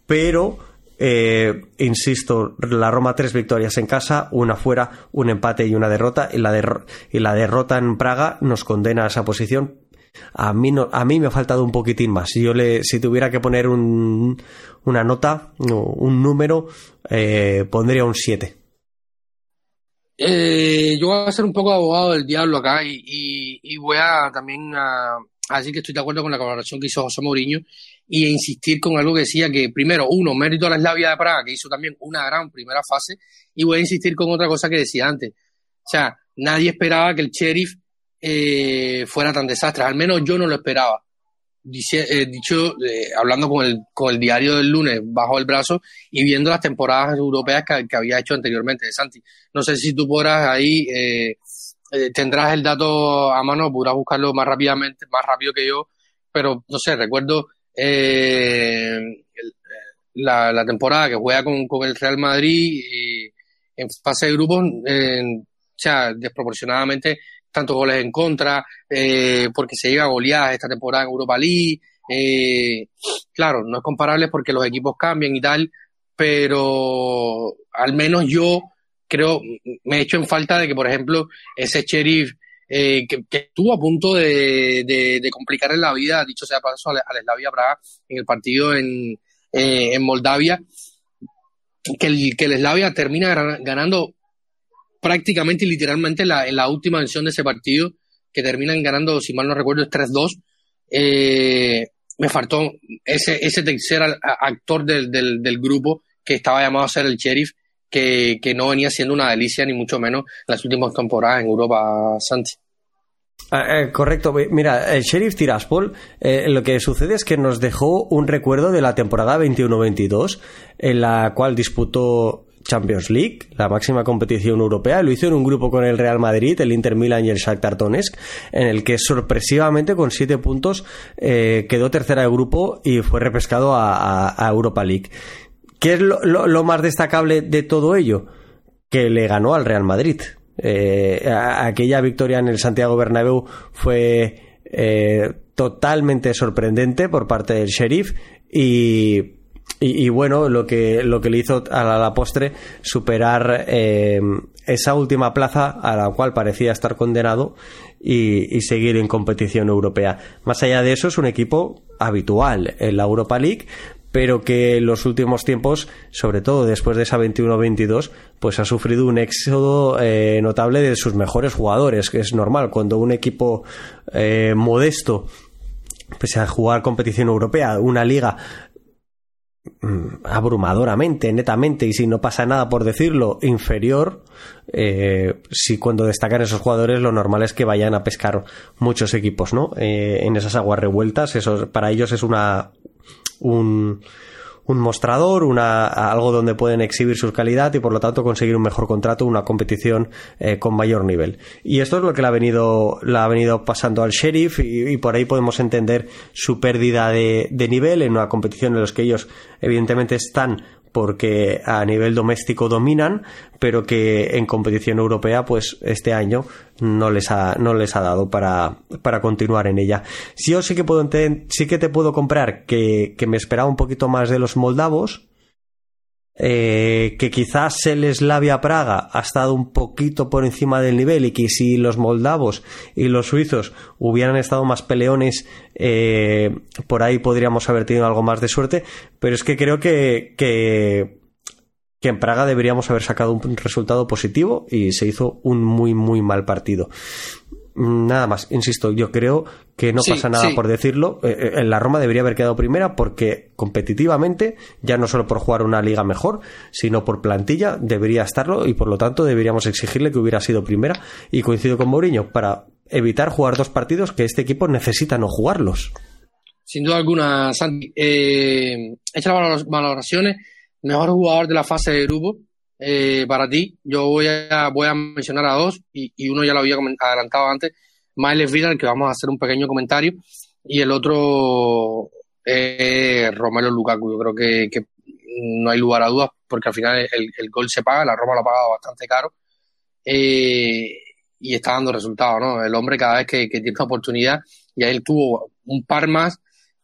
pero insisto, la Roma tres victorias en casa, una fuera, un empate y una derrota, y la, y la derrota en Praga nos condena a esa posición a mí, no, a mí me ha faltado un poquitín más. Si yo si tuviera que poner un, una nota, un número, eh, pondría un 7. Eh, yo voy a ser un poco abogado del diablo acá y, voy a también a, decir que estoy de acuerdo con la colaboración que hizo José Mourinho y insistir con algo que decía que primero, uno, mérito a la Eslavia de Praga, que hizo también una gran primera fase, y voy a insistir con otra cosa que decía antes. O sea, nadie esperaba que el sheriff eh, fuera tan desastre. Al menos yo no lo esperaba. Eh, dicho, eh, hablando con el, con el diario del lunes bajo el brazo y viendo las temporadas europeas que, había hecho anteriormente de Santi. No sé si tú podrás ahí, tendrás el dato a mano, podrás buscarlo más rápidamente, más rápido que yo, pero no sé, recuerdo la, la, temporada que juega con, con el Real Madrid en fase de grupos, o sea, desproporcionadamente tantos goles en contra, eh, porque se llega a golear esta temporada en Europa League. Eh, claro, no es comparable porque los equipos cambian y tal, pero al menos yo creo, me he hecho en falta de que, por ejemplo, ese sheriff eh, que, estuvo a punto de, de, complicarle la vida, dicho sea paso, al, al Slavia Praga en el partido en, en Moldavia, que el, que termina ganando prácticamente y literalmente la, en la última mención de ese partido, que terminan ganando, si mal no recuerdo, es 3-2. Eh, me faltó ese, tercer actor del, grupo que estaba llamado a ser el sheriff, que, no venía siendo una delicia, ni mucho menos en las últimas temporadas en Europa, Santi. Ah, eh, correcto, mira, el Sheriff Tiraspol, eh, lo que sucede es que nos dejó un recuerdo de la temporada 21-22, en la cual disputó Champions League, la máxima competición europea. Lo hizo en un grupo con el Real Madrid, el Inter Milan y el Shakhtar Donetsk, en el que sorpresivamente con siete puntos eh, quedó tercera de grupo y fue repescado a, Europa League. ¿Qué es lo, más destacable de todo ello? Que le ganó al Real Madrid. Eh, aquella victoria en el Santiago Bernabéu fue eh, totalmente sorprendente por parte del Sheriff y bueno, lo que, lo que le hizo a la, postre superar eh, esa última plaza a la cual parecía estar condenado y, seguir en competición europea. Más allá de eso, es un equipo habitual en la Europa League, pero que en los últimos tiempos, sobre todo después de esa 21-22, pues ha sufrido un éxodo eh, notable de sus mejores jugadores, que es normal cuando un equipo eh, modesto pese a jugar competición europea, una liga Mm, abrumadoramente, netamente, y si no pasa nada por decirlo, inferior, eh, si cuando destacan esos jugadores lo normal es que vayan a pescar muchos equipos, ¿no? En esas aguas revueltas, eso para ellos es una un, un mostrador, una, algo donde pueden exhibir su calidad y por lo tanto conseguir un mejor contrato, una competición eh, con mayor nivel. Y esto es lo que le ha venido, le ha venido pasando al Sheriff y, por ahí podemos entender su pérdida de, de nivel en una competición en la que ellos evidentemente están porque a nivel doméstico dominan, pero que en competición europea, pues este año no les ha, no les ha dado para, para continuar en ella. Sí, yo sí que puedo sí que te puedo comprar que, que me esperaba un poquito más de los moldavos, eh, que quizás el Slavia Praga ha estado un poquito por encima del nivel y que si los moldavos y los suizos hubieran estado más peleones, eh, por ahí podríamos haber tenido algo más de suerte, pero es que creo que, que, que en Praga deberíamos haber sacado un resultado positivo y se hizo un muy, muy mal partido. Nada más, insisto, yo creo que no pasa nada por decirlo. Eh, eh, en la Roma debería haber quedado primera porque competitivamente, ya no solo por jugar una liga mejor, sino por plantilla, debería estarlo y por lo tanto deberíamos exigirle que hubiera sido primera. Y coincido con Mourinho para evitar jugar dos partidos que este equipo necesita no jugarlos. Sin duda alguna, Santi. Eh, hecha las valoraciones, mejor jugador de la fase de grupo eh, para ti, yo voy a, voy a mencionar a dos y, uno ya lo había adelantado antes, Miles Vidal, que vamos a hacer un pequeño comentario, y el otro es Romero Lukaku. Yo creo que, no hay lugar a dudas porque al final el, gol se paga, la Roma lo ha pagado bastante caro eh, y está dando resultados, ¿no? El hombre cada vez que, tiene una oportunidad, y él tuvo un par más,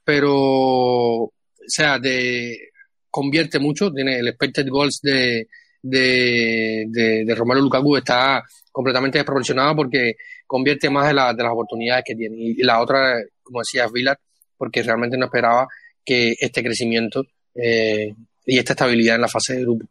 pero, o sea, de, convierte mucho, tiene el expected goals de, de, de, Romero Lukaku está completamente desproporcionado porque convierte más de, las oportunidades que tiene. Y, la otra, como decía Vilar, porque realmente no esperaba que este crecimiento eh, y esta estabilidad en la fase de grupo.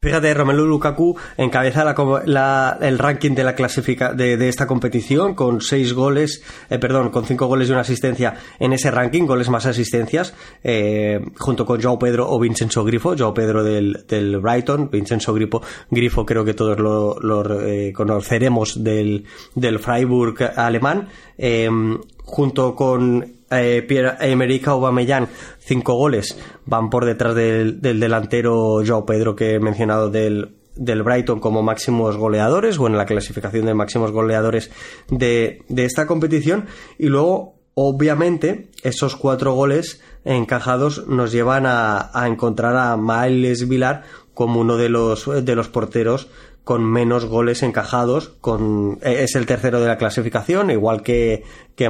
Fíjate, Romelu Lukaku encabeza la, el ranking de la clasifica de, esta competición con seis goles, eh, perdón, con cinco goles y una asistencia en ese ranking, goles más asistencias, eh, junto con Joao Pedro o Vincenzo Grifo, Joao Pedro del, del Brighton, Vincenzo Grifo, Grifo creo que todos lo, eh, conoceremos del, del Freiburg alemán, junto con eh, Pierre-Emerick Aubameyang, cinco goles, van por detrás del, delantero Joao Pedro que he mencionado del, del Brighton como máximos goleadores, o en la clasificación de máximos goleadores de, de esta competición, y luego, obviamente, esos cuatro goles encajados nos llevan a, a encontrar a Miles Vilar como uno de los, de los porteros con menos goles encajados, con, eh, es el tercero de la clasificación, igual que, que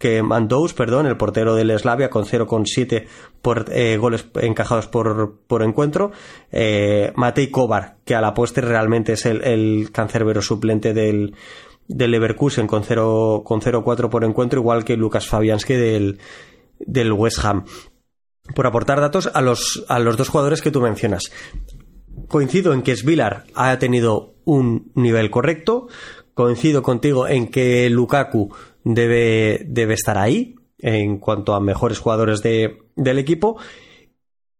que Mandous, perdón, el portero del Slavia, con 0,7 por, eh, goles encajados por, por encuentro. Eh, Matei Kovar, que a la postre realmente es el, el cancerbero suplente del, del Leverkusen con 0,4 con por encuentro, igual que Lucas Fabianski del, del West Ham por aportar datos a los, a los dos jugadores que tú mencionas coincido en que Svilar ha tenido un nivel correcto. Coincido contigo en que Lukaku debe, debe estar ahí. en cuanto a mejores jugadores de, del equipo.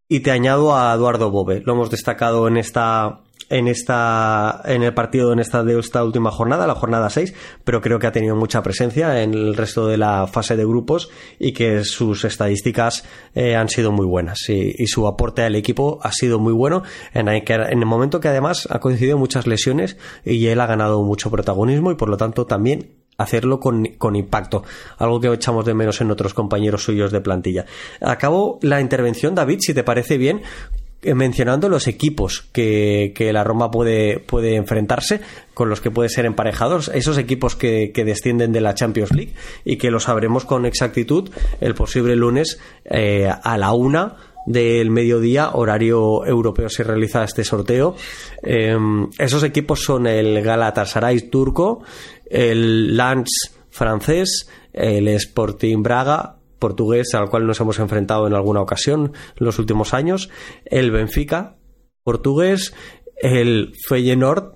Y te añado a Eduardo Bobe. Lo hemos destacado en esta, en esta en el partido en esta de esta última jornada, la jornada 6, pero creo que ha tenido mucha presencia en el resto de la fase de grupos y que sus estadísticas eh, han sido muy buenas. Y, su aporte al equipo ha sido muy bueno. En el, que, en el momento que además ha coincidido muchas lesiones y él ha ganado mucho protagonismo y por lo tanto también hacerlo con, con, impacto, algo que echamos de menos en otros compañeros suyos de plantilla. Acabo la intervención, David, si te parece bien, mencionando los equipos que, la Roma puede, puede enfrentarse, con los que puede ser emparejados, esos equipos que, descienden de la Champions League y que lo sabremos con exactitud el posible lunes eh, a la una del mediodía, horario europeo, se realiza este sorteo. Eh, esos equipos son el Galatasaray turco, el Lens francés, el Sporting Braga, portugués al cual nos hemos enfrentado en alguna ocasión en los últimos años, el Benfica portugués, el Feyenoord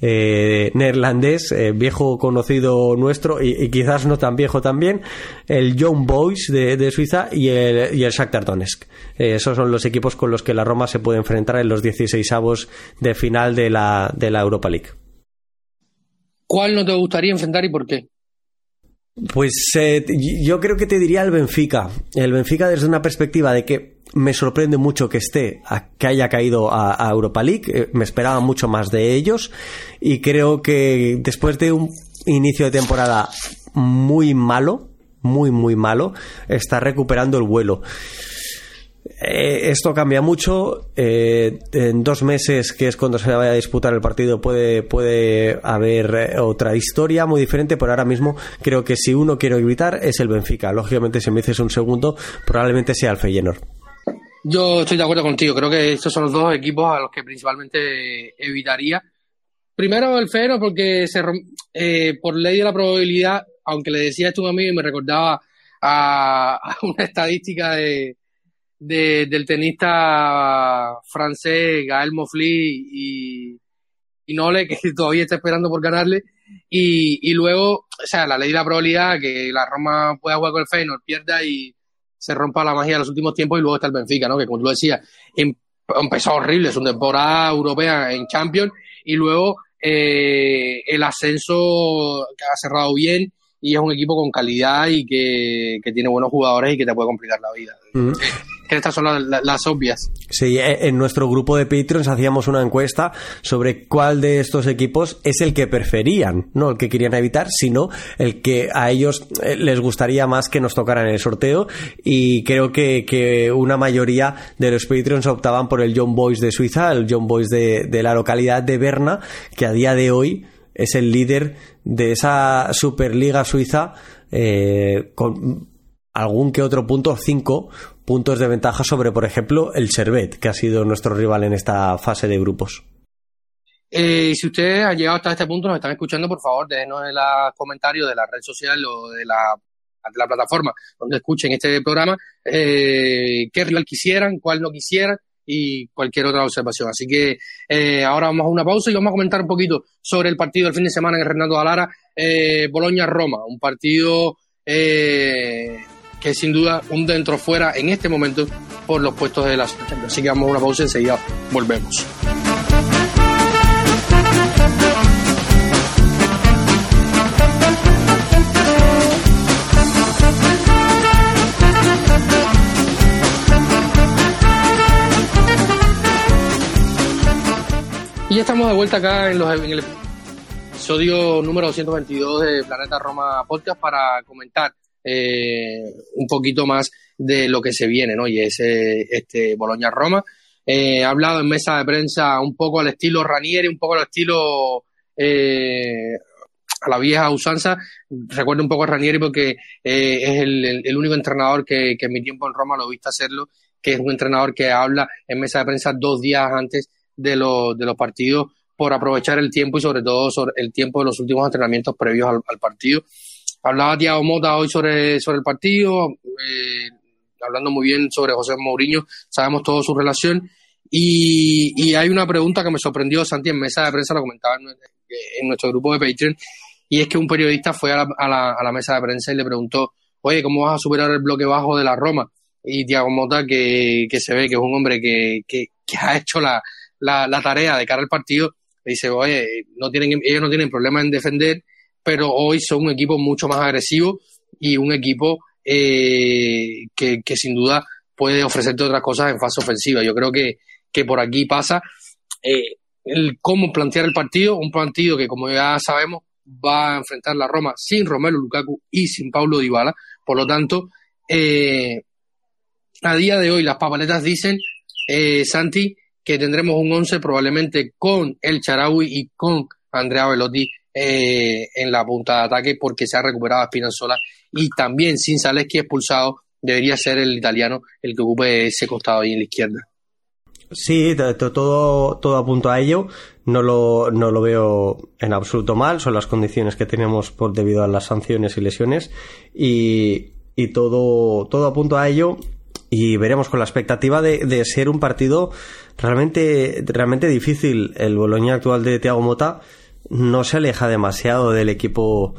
eh, neerlandés, eh, viejo conocido nuestro y, quizás no tan viejo también, el Young Boys de, de Suiza y el, y el Shakhtar Donetsk. Eh, esos son los equipos con los que la Roma se puede enfrentar en los 16 avos de final de la, de la Europa League. ¿Cuál no te gustaría enfrentar y por qué? Pues eh, yo creo que te diría el Benfica. El Benfica desde una perspectiva de que me sorprende mucho que esté, a, que haya caído a, Europa League. Eh, me esperaba mucho más de ellos y creo que después de un inicio de temporada muy malo, muy muy malo, está recuperando el vuelo. Eh, esto cambia mucho. Eh, en dos meses, que es cuando se vaya a disputar el partido, puede, puede haber eh, otra historia muy diferente, pero ahora mismo creo que si uno quiere evitar es el Benfica. Lógicamente, si me dices un segundo, probablemente sea el Feyenoord. Yo estoy de acuerdo contigo. Creo que estos son los dos equipos a los que principalmente evitaría. Primero el Feyenoord, porque se, eh, por ley de la probabilidad, aunque le decía esto a mí y me recordaba a <laughs> una estadística de de, del tenista francés Gael Mofli y, y Nole, que <laughs> todavía está esperando por ganarle. Y, y luego, o sea, la ley de la probabilidad que la Roma pueda jugar con el Feyenoord, pierda y se rompa la magia en los últimos tiempos y luego está el Benfica, ¿no? Que como tú decías, em, empezó horrible, es una temporada europea en Champions y luego eh, el ascenso que ha cerrado bien y es un equipo con calidad y que, que tiene buenos jugadores y que te puede complicar la vida. Mm. Estas son las, las, obvias. Sí, eh, en nuestro grupo de Patreons hacíamos una encuesta sobre cuál de estos equipos es el que preferían, no el que querían evitar, sino el que a ellos eh, les gustaría más que nos tocaran en el sorteo. Y creo que, que una mayoría de los Patreons optaban por el John Boys de Suiza, el John Boys de, de la localidad de Berna, que a día de hoy es el líder de esa Superliga Suiza eh, con algún que otro punto, cinco puntos de ventaja sobre, por ejemplo, el Servet, que ha sido nuestro rival en esta fase de grupos. Eh, si ustedes han llegado hasta este punto, nos están escuchando, por favor, déjenos en los comentarios de la red social o de la, de la plataforma donde escuchen este programa eh, qué rival quisieran, cuál no quisieran y cualquier otra observación. Así que eh, ahora vamos a una pausa y vamos a comentar un poquito sobre el partido del fin de semana en el Renato Alara, eh, Boloña-Roma, un partido eh, que sin duda un dentro fuera en este momento por los puestos de la Así que vamos a una pausa y enseguida volvemos. Estamos de vuelta acá en, los, el episodio número 222 de Planeta Roma Podcast para comentar eh, un poquito más de lo que se viene, ¿no? Y es este Boloña Roma. Eh, he hablado en mesa de prensa un poco al estilo Ranieri, un poco al estilo eh, a la vieja usanza. Recuerdo un poco a Ranieri porque eh, es el, único entrenador que en mi tiempo en Roma lo he visto hacerlo, que es un entrenador que habla en mesa de prensa dos días antes de, los de los partidos por aprovechar el tiempo y sobre todo sobre el tiempo de los últimos entrenamientos previos al, partido. Hablaba Tiago Mota hoy sobre, sobre el partido, eh, hablando muy bien sobre José Mourinho, sabemos todo su relación. Y, y, hay una pregunta que me sorprendió, Santi, en mesa de prensa, lo comentaba en, nuestro grupo de Patreon, y es que un periodista fue a la, a, la, a la, mesa de prensa y le preguntó, oye, ¿cómo vas a superar el bloque bajo de la Roma? Y Thiago Mota, que, que se ve que es un hombre que, que ha hecho la, la, la, tarea de cara al partido, dice, oye, no tienen, ellos no tienen problema en defender, pero hoy son un equipo mucho más agresivo y un equipo eh, que, que, sin duda puede ofrecerte otras cosas en fase ofensiva. Yo creo que, que por aquí pasa eh, el cómo plantear el partido, un partido que como ya sabemos va a enfrentar la Roma sin Romelu Lukaku y sin Paulo Dybala, por lo tanto, eh, a día de hoy las papaletas dicen, Santi, que tendremos un 11 probablemente con el Charaui y con Andrea Velotti eh, en la punta de ataque porque se ha recuperado a Spinazzola y también sin Zaleski expulsado debería ser el italiano el que ocupe ese costado ahí en la izquierda. Sí, todo, todo apunto a ello. No lo, no lo veo en absoluto mal. Son las condiciones que tenemos por debido a las sanciones y lesiones. Y, y todo, todo apunto a ello. Y veremos con la expectativa de, de ser un partido realmente, realmente difícil. El Boloña actual de Thiago Mota no se aleja demasiado del equipo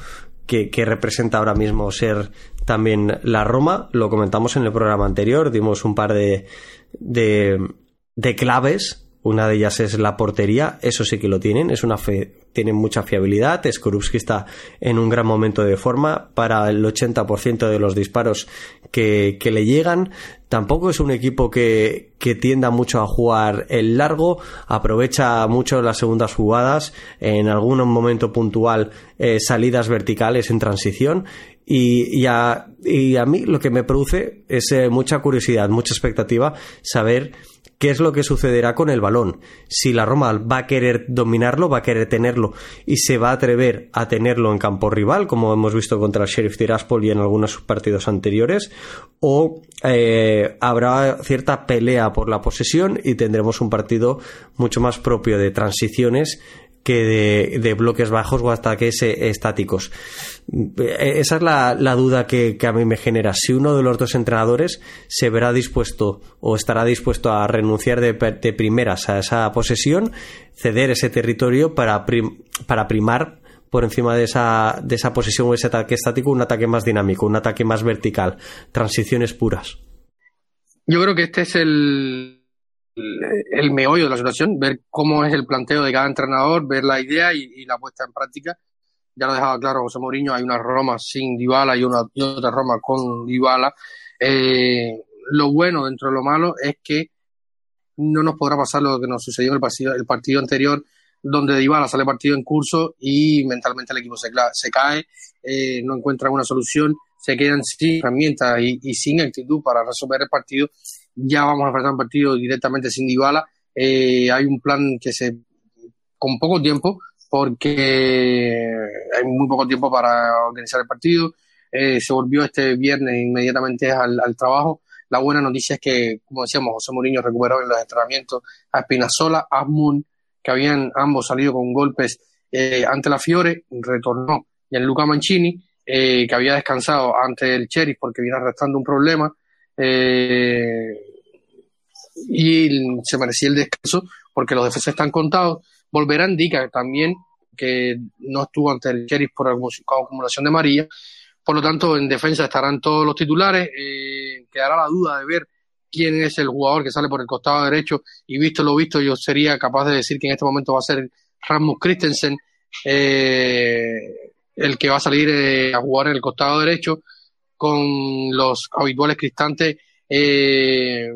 que, que, representa ahora mismo ser también la Roma. Lo comentamos en el programa anterior, dimos un par de, de, de claves. Una de ellas es la portería, eso sí que lo tienen, es una fe, tienen mucha fiabilidad. Skorupski está en un gran momento de forma para el 80% de los disparos que, que, le llegan. Tampoco es un equipo que, que tienda mucho a jugar el largo, aprovecha mucho las segundas jugadas, en algún momento puntual eh, salidas verticales en transición y, y, a, y, a, mí lo que me produce es eh, mucha curiosidad, mucha expectativa saber qué es lo que sucederá con el balón. Si la Roma va a querer dominarlo, va a querer tenerlo y se va a atrever a tenerlo en campo rival, como hemos visto contra el Sheriff Tiraspol y en algunos partidos anteriores, o eh, habrá cierta pelea por la posesión y tendremos un partido mucho más propio de transiciones que de, bloques bajos o ataques estáticos. Esa es la, duda que, que, a mí me genera. Si uno de los dos entrenadores se verá dispuesto o estará dispuesto a renunciar de, de primeras a esa posesión, ceder ese territorio para, prim, para primar por encima de esa, de esa posesión o ese ataque estático un ataque más dinámico, un ataque más vertical, transiciones puras. Yo creo que este es el, el meollo de la situación, ver cómo es el planteo de cada entrenador, ver la idea y, la puesta en práctica. Ya lo dejaba claro José Mourinho, hay una Roma sin Dybala y, una, y otra Roma con Dybala. Eh, lo bueno dentro de lo malo es que no nos podrá pasar lo que nos sucedió en el partido, el partido anterior, donde Dybala sale partido en curso y mentalmente el equipo se, cae, eh, no encuentra una solución, se quedan sin herramientas y sin actitud para resolver el partido ya vamos a enfrentar un partido directamente sin Dybala. Eh, hay un plan que se con poco tiempo porque hay muy poco tiempo para organizar el partido. Eh, se volvió este viernes inmediatamente al, trabajo. La buena noticia es que, como decíamos, José Mourinho recuperó en los entrenamientos a Espinazola, a Moon, que habían ambos salido con golpes eh, ante la Fiore, retornó y en Luca Mancini, eh, que había descansado ante el Cherry porque viene arrastrando un problema, eh, y se merecía el descanso porque los defensas están contados. Volverá Dica también, que no estuvo ante el Sheriff por acumulación de María. Por lo tanto, en defensa estarán todos los titulares. Eh, quedará la duda de ver quién es el jugador que sale por el costado derecho. Y visto lo visto, yo sería capaz de decir que en este momento va a ser Rasmus Christensen eh, el que va a salir eh, a jugar en el costado derecho con los habituales Cristante eh,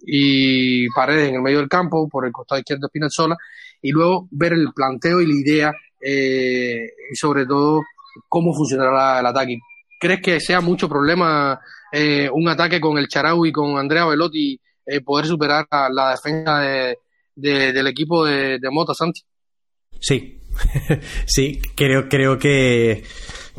y Paredes en el medio del campo, por el costado izquierdo Spinazzola, y luego ver el planteo y la idea eh, y sobre todo cómo funcionará el ataque. ¿Crees que sea mucho problema eh, un ataque con el Charau y con Andrea Velotti eh, poder superar la defensa de, de, del equipo de, de Mota Santi? Sí, <laughs> sí, creo, creo que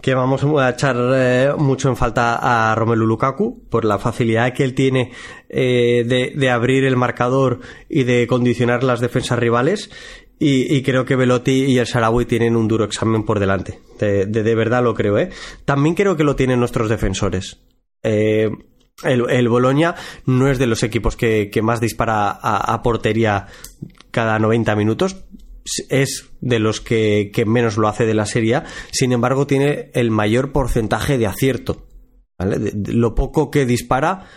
que vamos a echar eh, mucho en falta a Romelu Lukaku por la facilidad que él tiene eh, de, de, abrir el marcador y de condicionar las defensas rivales. Y, y creo que Velotti y el Sarawi tienen un duro examen por delante. De, de, verdad lo creo, ¿eh? También creo que lo tienen nuestros defensores. Eh, el, el Boloña no es de los equipos que, que más dispara a, a portería cada 90 minutos, es de los que, que, menos lo hace de la serie, sin embargo tiene el mayor porcentaje de acierto. Lo poco que dispara,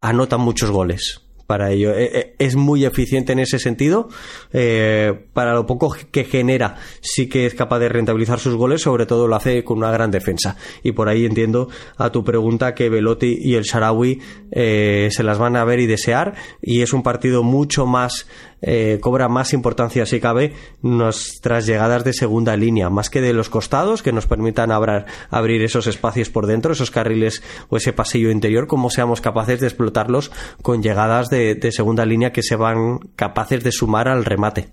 anota muchos goles para ello. Eh, eh, es muy eficiente en ese sentido. Eh, para lo poco que genera, sí que es capaz de rentabilizar sus goles, sobre todo lo hace con una gran defensa. Y por ahí entiendo a tu pregunta que Velotti y el Sharawi se las van a ver y desear. Y es un partido mucho más eh, cobra más importancia, si cabe, nuestras llegadas de segunda línea, más que de los costados, que nos permitan abrir esos espacios por dentro, esos carriles o ese pasillo interior, como seamos capaces de explotarlos con llegadas de, segunda línea que se van capaces de sumar al remate.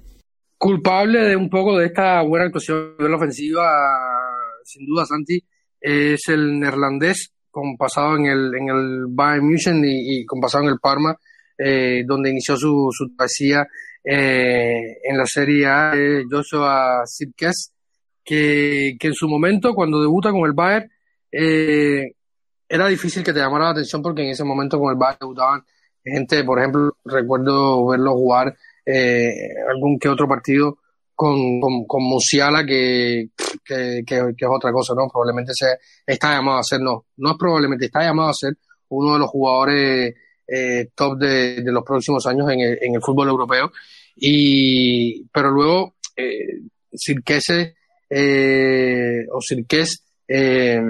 Culpable de un poco de esta buena actuación de la ofensiva, sin duda, Santi, es el neerlandés, con pasado en el, en el Bayern München y con pasado en el Parma, eh, donde inició su, su travesía eh, en la Serie A, Joshua Sirkes, que, que en su momento, cuando debuta con el Bayern, eh, era difícil que te llamara la atención porque en ese momento con el Bayern debutaban gente, por ejemplo, recuerdo verlo jugar algún que otro partido con, con, Musiala que, que, que, es otra cosa, ¿no? Probablemente se está llamado a ser, no, no es probablemente, está llamado a ser uno de los jugadores eh, top de, los próximos años en el, fútbol europeo. Y, pero luego, eh, Sirkese eh, o eh,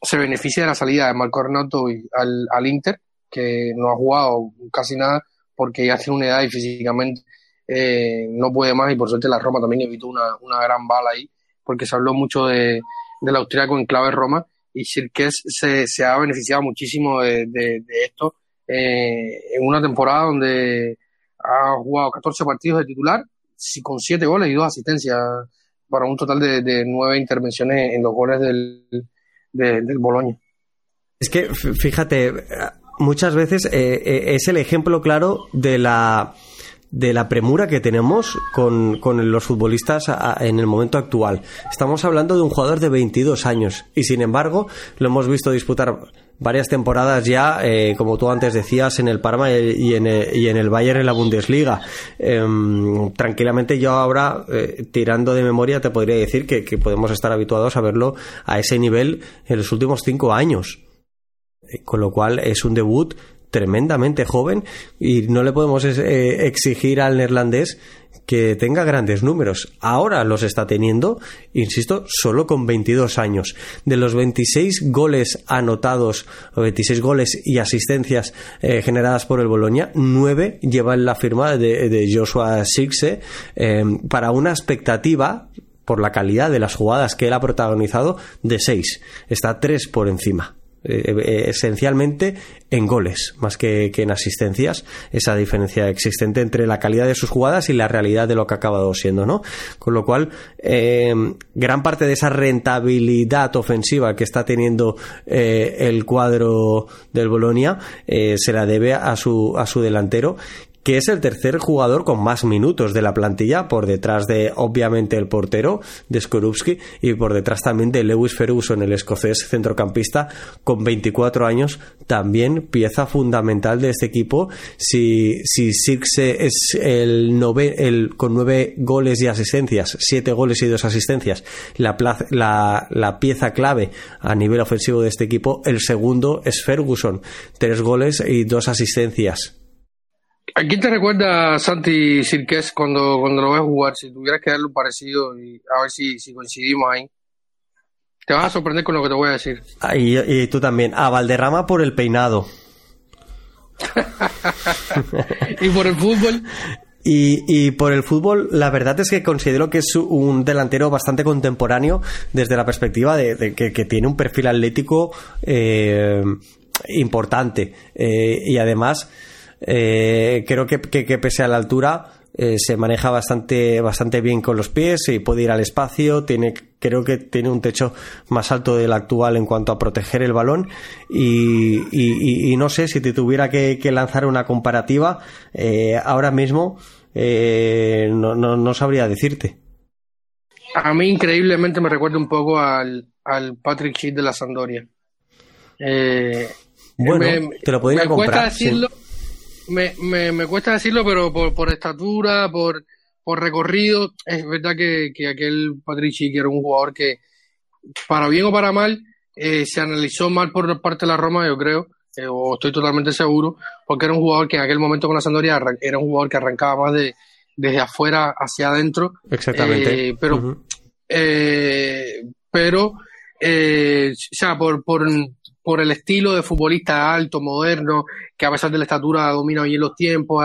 se beneficia de la salida de Marco Renato al, al Inter, que no ha jugado casi nada porque ya tiene una edad y físicamente eh, no puede más y por suerte la Roma también evitó una, una gran bala ahí porque se habló mucho de, del austriaco en clave Roma y Sirkes se, se ha beneficiado muchísimo de esto eh, en una temporada donde ha jugado 14 partidos de titular, con 7 goles y 2 asistencias, para un total de, de 9 intervenciones en los goles del, del Boloña. Es que, fíjate, muchas veces eh, eh, es el ejemplo claro de la de la premura que tenemos con, con, los futbolistas en el momento actual. Estamos hablando de un jugador de 22 años y sin embargo lo hemos visto disputar varias temporadas ya, eh, como tú antes decías, en el Parma y en el, y en el Bayern en la Bundesliga. Em, tranquilamente yo ahora, eh, tirando de memoria, te podría decir que, podemos estar habituados a verlo a ese nivel en los últimos cinco años. Eh, con lo cual es un debut tremendamente joven y no le podemos exigir al neerlandés que tenga grandes números. Ahora los está teniendo, insisto, solo con 22 años. De los 26 goles anotados, o 26 goles y asistencias eh, generadas por el Boloña, 9 llevan la firma de, Joshua Sirkse eh, para una expectativa por la calidad de las jugadas que él ha protagonizado de 6. Está 3 por encima. Eh, eh, esencialmente en goles más que, en asistencias esa diferencia existente entre la calidad de sus jugadas y la realidad de lo que ha acabado siendo no con lo cual eh, gran parte de esa rentabilidad ofensiva que está teniendo el cuadro del Bolonia se la debe a su a su delantero que es el tercer jugador con más minutos de la plantilla, por detrás de, obviamente, el portero de Skorupski y por detrás también de Lewis Ferguson, el escocés centrocampista, con 24 años, también pieza fundamental de este equipo. Si, si Sirkse es el, nove, el con nueve goles y asistencias, siete goles y dos asistencias, la, la, la pieza clave a nivel ofensivo de este equipo, el segundo es Ferguson, tres goles y dos asistencias ¿A quién te recuerda Santi Sirques cuando, cuando lo ves jugar? Si tuvieras que darle un parecido y a ver si, si coincidimos ahí. Te vas a sorprender con lo que te voy a decir. Ah, y, tú también. A Valderrama por el peinado. <laughs> ¿Y por el fútbol? Y, y, por el fútbol, la verdad es que considero que es un delantero bastante contemporáneo desde la perspectiva de, que, tiene un perfil atlético eh, importante. Eh, y además eh, creo que, pese a la altura eh, se maneja bastante, bastante bien con los pies y puede ir al espacio. Tiene, creo que tiene un techo más alto del actual en cuanto a proteger el balón. Y, no sé si te tuviera que, lanzar una comparativa eh, ahora mismo, no, no, sabría decirte. A mí, increíblemente, me recuerda un poco al, al Patrick Schick de la Sandoria. bueno, te lo podría comprar. Decirlo, me, me, me cuesta decirlo, pero por, por estatura, por, por recorrido, es verdad que, que aquel Patrici, que era un jugador que, para bien o para mal, eh, se analizó mal por parte de la Roma, yo creo, eh, o estoy totalmente seguro, porque era un jugador que en aquel momento con la Sandoria era un jugador que arrancaba más de desde afuera hacia adentro. Exactamente. Eh, pero, pero, o sea, por, por, por el estilo de futbolista alto, moderno, que a pesar de la estatura domina bien los tiempos,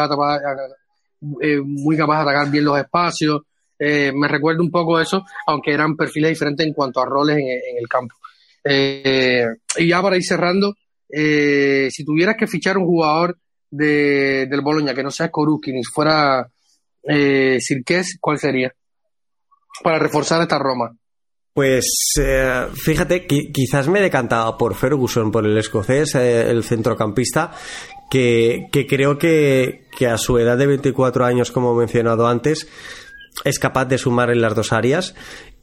es muy capaz de atacar bien los espacios. me recuerda un poco eso, aunque eran perfiles diferentes en cuanto a roles en el campo. Eh, y ya para ir cerrando, eh, si tuvieras que fichar un jugador de, del Boloña que no sea Koruki ni fuera eh, ¿cuál sería? Para reforzar esta Roma. Pues eh, fíjate, quizás me he decantado por Ferguson, por el escocés, el centrocampista, que, que creo que, que, a su edad de 24 años, como he mencionado antes, es capaz de sumar en las dos áreas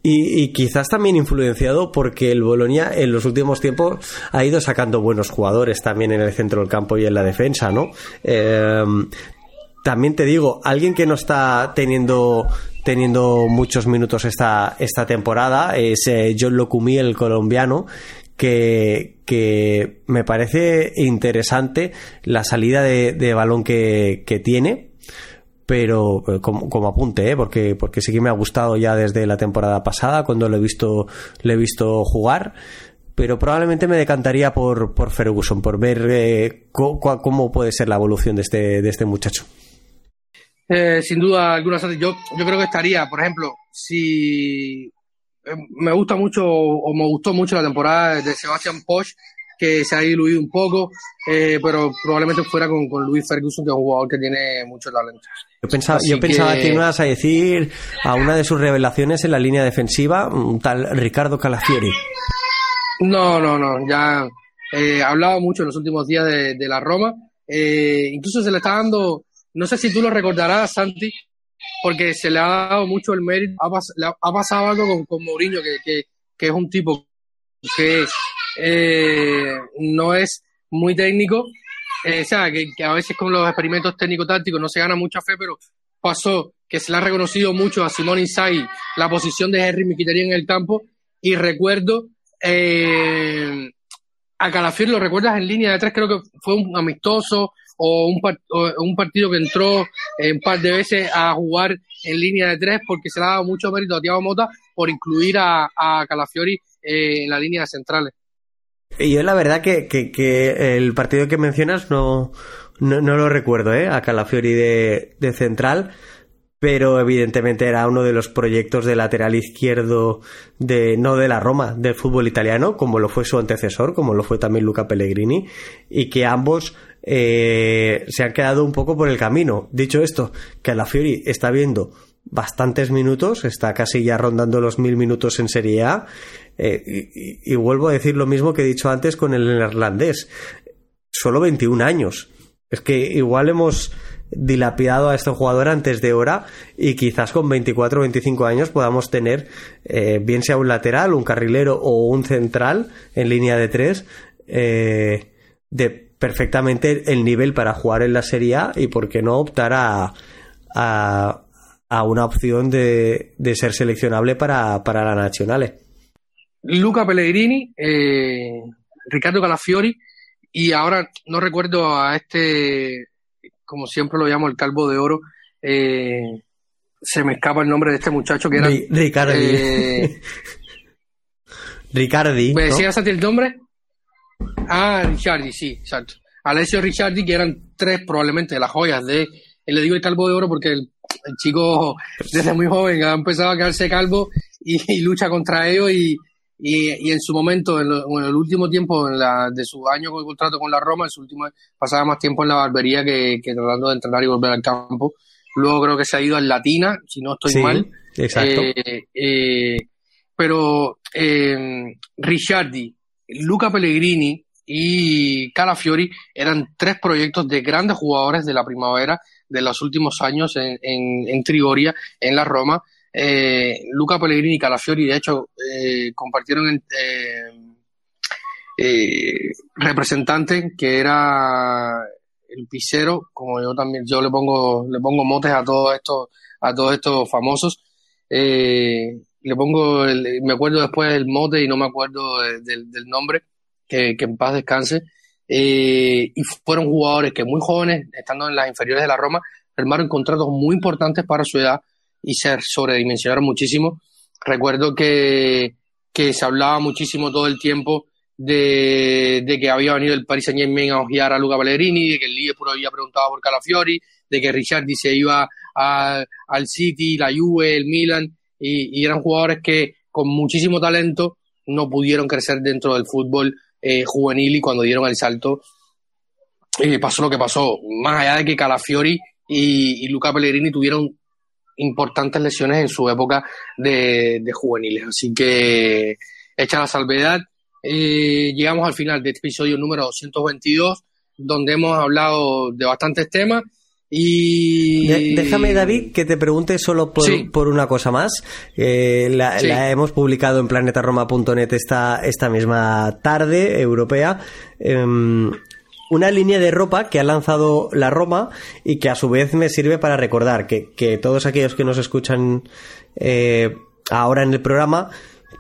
y, quizás también influenciado porque el Bolonia en los últimos tiempos ha ido sacando buenos jugadores también en el centro del campo y en la defensa, ¿no? Em, también te digo, alguien que no está teniendo teniendo muchos minutos esta, esta temporada es eh, John Locumí, el colombiano, que, que, me parece interesante la salida de, balón que, que tiene pero como, apunte, ¿eh? porque, porque sí que me ha gustado ya desde la temporada pasada, cuando lo he visto, le he visto jugar, pero probablemente me decantaría por, por Ferguson, por ver eh, cómo puede ser la evolución de este, de este muchacho. Eh, sin duda alguna, yo, yo creo que estaría, por ejemplo, si me gusta mucho o me gustó mucho la temporada de Sebastian Posch, que se ha diluido un poco, pero probablemente fuera con, con Luis Ferguson, que es un jugador que tiene mucho talento. Yo pensaba, yo pensaba que... ibas a decir a una de sus revelaciones en la línea defensiva, un tal Ricardo Calafiori. No, no, no, ya eh, ha hablado mucho en los últimos días de, la Roma. Eh, incluso se le está dando, no sé si tú lo recordarás, Santi, porque se le ha dado mucho el mérito. Ha, pasado algo con, Mourinho, que, es un tipo que eh, no es muy técnico, eh, o sea, que, a veces con los experimentos técnico-tácticos no se gana mucha fe, pero pasó que se le ha reconocido mucho a Simón Inzaghi la posición de Henry Mkhitaryan en el campo. Y recuerdo eh, a Calafiori, lo recuerdas en línea de tres, creo que fue un amistoso o un, un partido que entró un par de veces a jugar en línea de tres porque se le ha dado mucho mérito a Thiago Mota por incluir a, a Calafiori eh, en la línea de centrales. Y yo la verdad que, que, el partido que mencionas no, no, lo recuerdo, ¿eh? A Calafiori de, de, central, pero evidentemente era uno de los proyectos de lateral izquierdo de, no de la Roma, del fútbol italiano, como lo fue su antecesor, como lo fue también Luca Pellegrini, y que ambos eh, se han quedado un poco por el camino. Dicho esto, Calafiori está viendo bastantes minutos, está casi ya rondando los mil minutos en Serie A, eh, y, vuelvo a decir lo mismo que he dicho antes con el neerlandés. Solo 21 años. Es que igual hemos dilapidado a este jugador antes de hora y quizás con 24 o 25 años podamos tener, eh, bien sea un lateral, un carrilero o un central en línea de tres, eh, de perfectamente el nivel para jugar en la Serie A y por qué no optar a, a, una opción de, de ser seleccionable para, para la Nacionales. Luca Pellegrini, eh, Ricardo Calafiori y ahora no recuerdo a este, como siempre lo llamo, el calvo de oro. Eh, se me escapa el nombre de este muchacho que era. Ricardi. Eh, <laughs> Ricardi. ¿Me decías el nombre? Ah, Ricciardi, sí, exacto. Alessio Ricciardi, que eran tres probablemente de las joyas de. Le digo el calvo de oro porque el, chico desde muy joven ha empezado a quedarse calvo y lucha contra ellos y, y, en su momento, en, el último tiempo en la, de su año con el contrato con la Roma, en su último pasaba más tiempo en la barbería que, tratando de entrenar y volver al campo. Luego creo que se ha ido en Latina, si no estoy mal. Exacto. Eh, eh, pero eh, Luca Pellegrini y Calafiori eran tres proyectos de grandes jugadores de la primavera de los últimos años en, en, en Trigoria, en la Roma, eh, Luca Pellegrini y Calafiori, de hecho, eh, compartieron eh, eh, representante que era el pisero, como yo también, yo le pongo, le pongo motes a todos estos, a todos estos famosos. Le pongo, me acuerdo después del mote y no me acuerdo del, nombre, que, en paz descanse. Eh, y fueron jugadores que muy jóvenes, estando en las inferiores de la Roma, firmaron contratos muy importantes para su edad y se sobredimensionaron muchísimo. Recuerdo que, que se hablaba muchísimo todo el tiempo de, que había venido el Paris Saint Germain a ojear a Luca Pellegrini, de que el Liverpool había preguntado por Calafiori, de que Ricciardi se iba al City, la Juve, el Milan, y, eran jugadores que con muchísimo talento no pudieron crecer dentro del fútbol eh, juvenil y cuando dieron el salto eh, pasó lo que pasó. Más allá de que Calafiori y, Luca Pellegrini tuvieron importantes lesiones en su época de, juveniles. Así que, hecha la salvedad, eh, llegamos al final de este episodio número 222, donde hemos hablado de bastantes temas. Y... déjame, David, que te pregunte solo por, una cosa más. Eh, la, hemos publicado en planetaroma.net esta, esta misma tarde europea. Em, una línea de ropa que ha lanzado la Roma y que a su vez me sirve para recordar que, todos aquellos que nos escuchan eh, ahora en el programa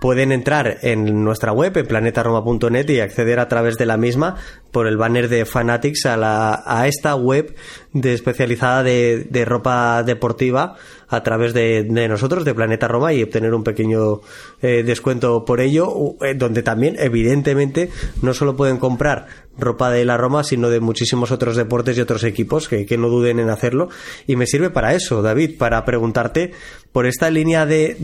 pueden entrar en nuestra web, en planetaroma.net y acceder a través de la misma por el banner de Fanatics a, la, a esta web de especializada de, de ropa deportiva a través de, de, nosotros, de Planeta Roma, y obtener un pequeño eh, descuento por ello, eh, donde también, evidentemente, no solo pueden comprar ropa de la Roma, sino de muchísimos otros deportes y otros equipos que, no duden en hacerlo. Y me sirve para eso, David, para preguntarte por esta línea de,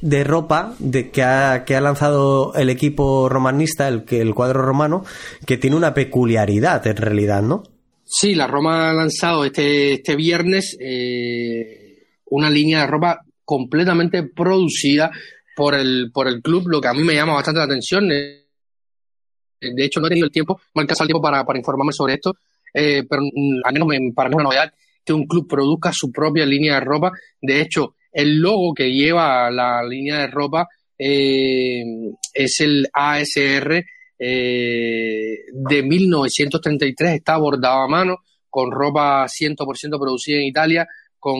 de, ropa de que, ha, que ha lanzado el equipo romanista, el, el cuadro romano, que tiene una peculiaridad en realidad, ¿no? Sí, la Roma ha lanzado este, este viernes eh, una línea de ropa completamente producida por el, por el club, lo que a mí me llama bastante la atención. Eh, de hecho, no he tenido el tiempo, no he alcanzado el tiempo para, para informarme sobre esto, eh, pero mm, al menos para mí es una novedad que un club produzca su propia línea de ropa. De hecho, el logo que lleva la línea de ropa es el ASR eh, de 1933, está bordado a mano, con ropa 100% producida en Italia, con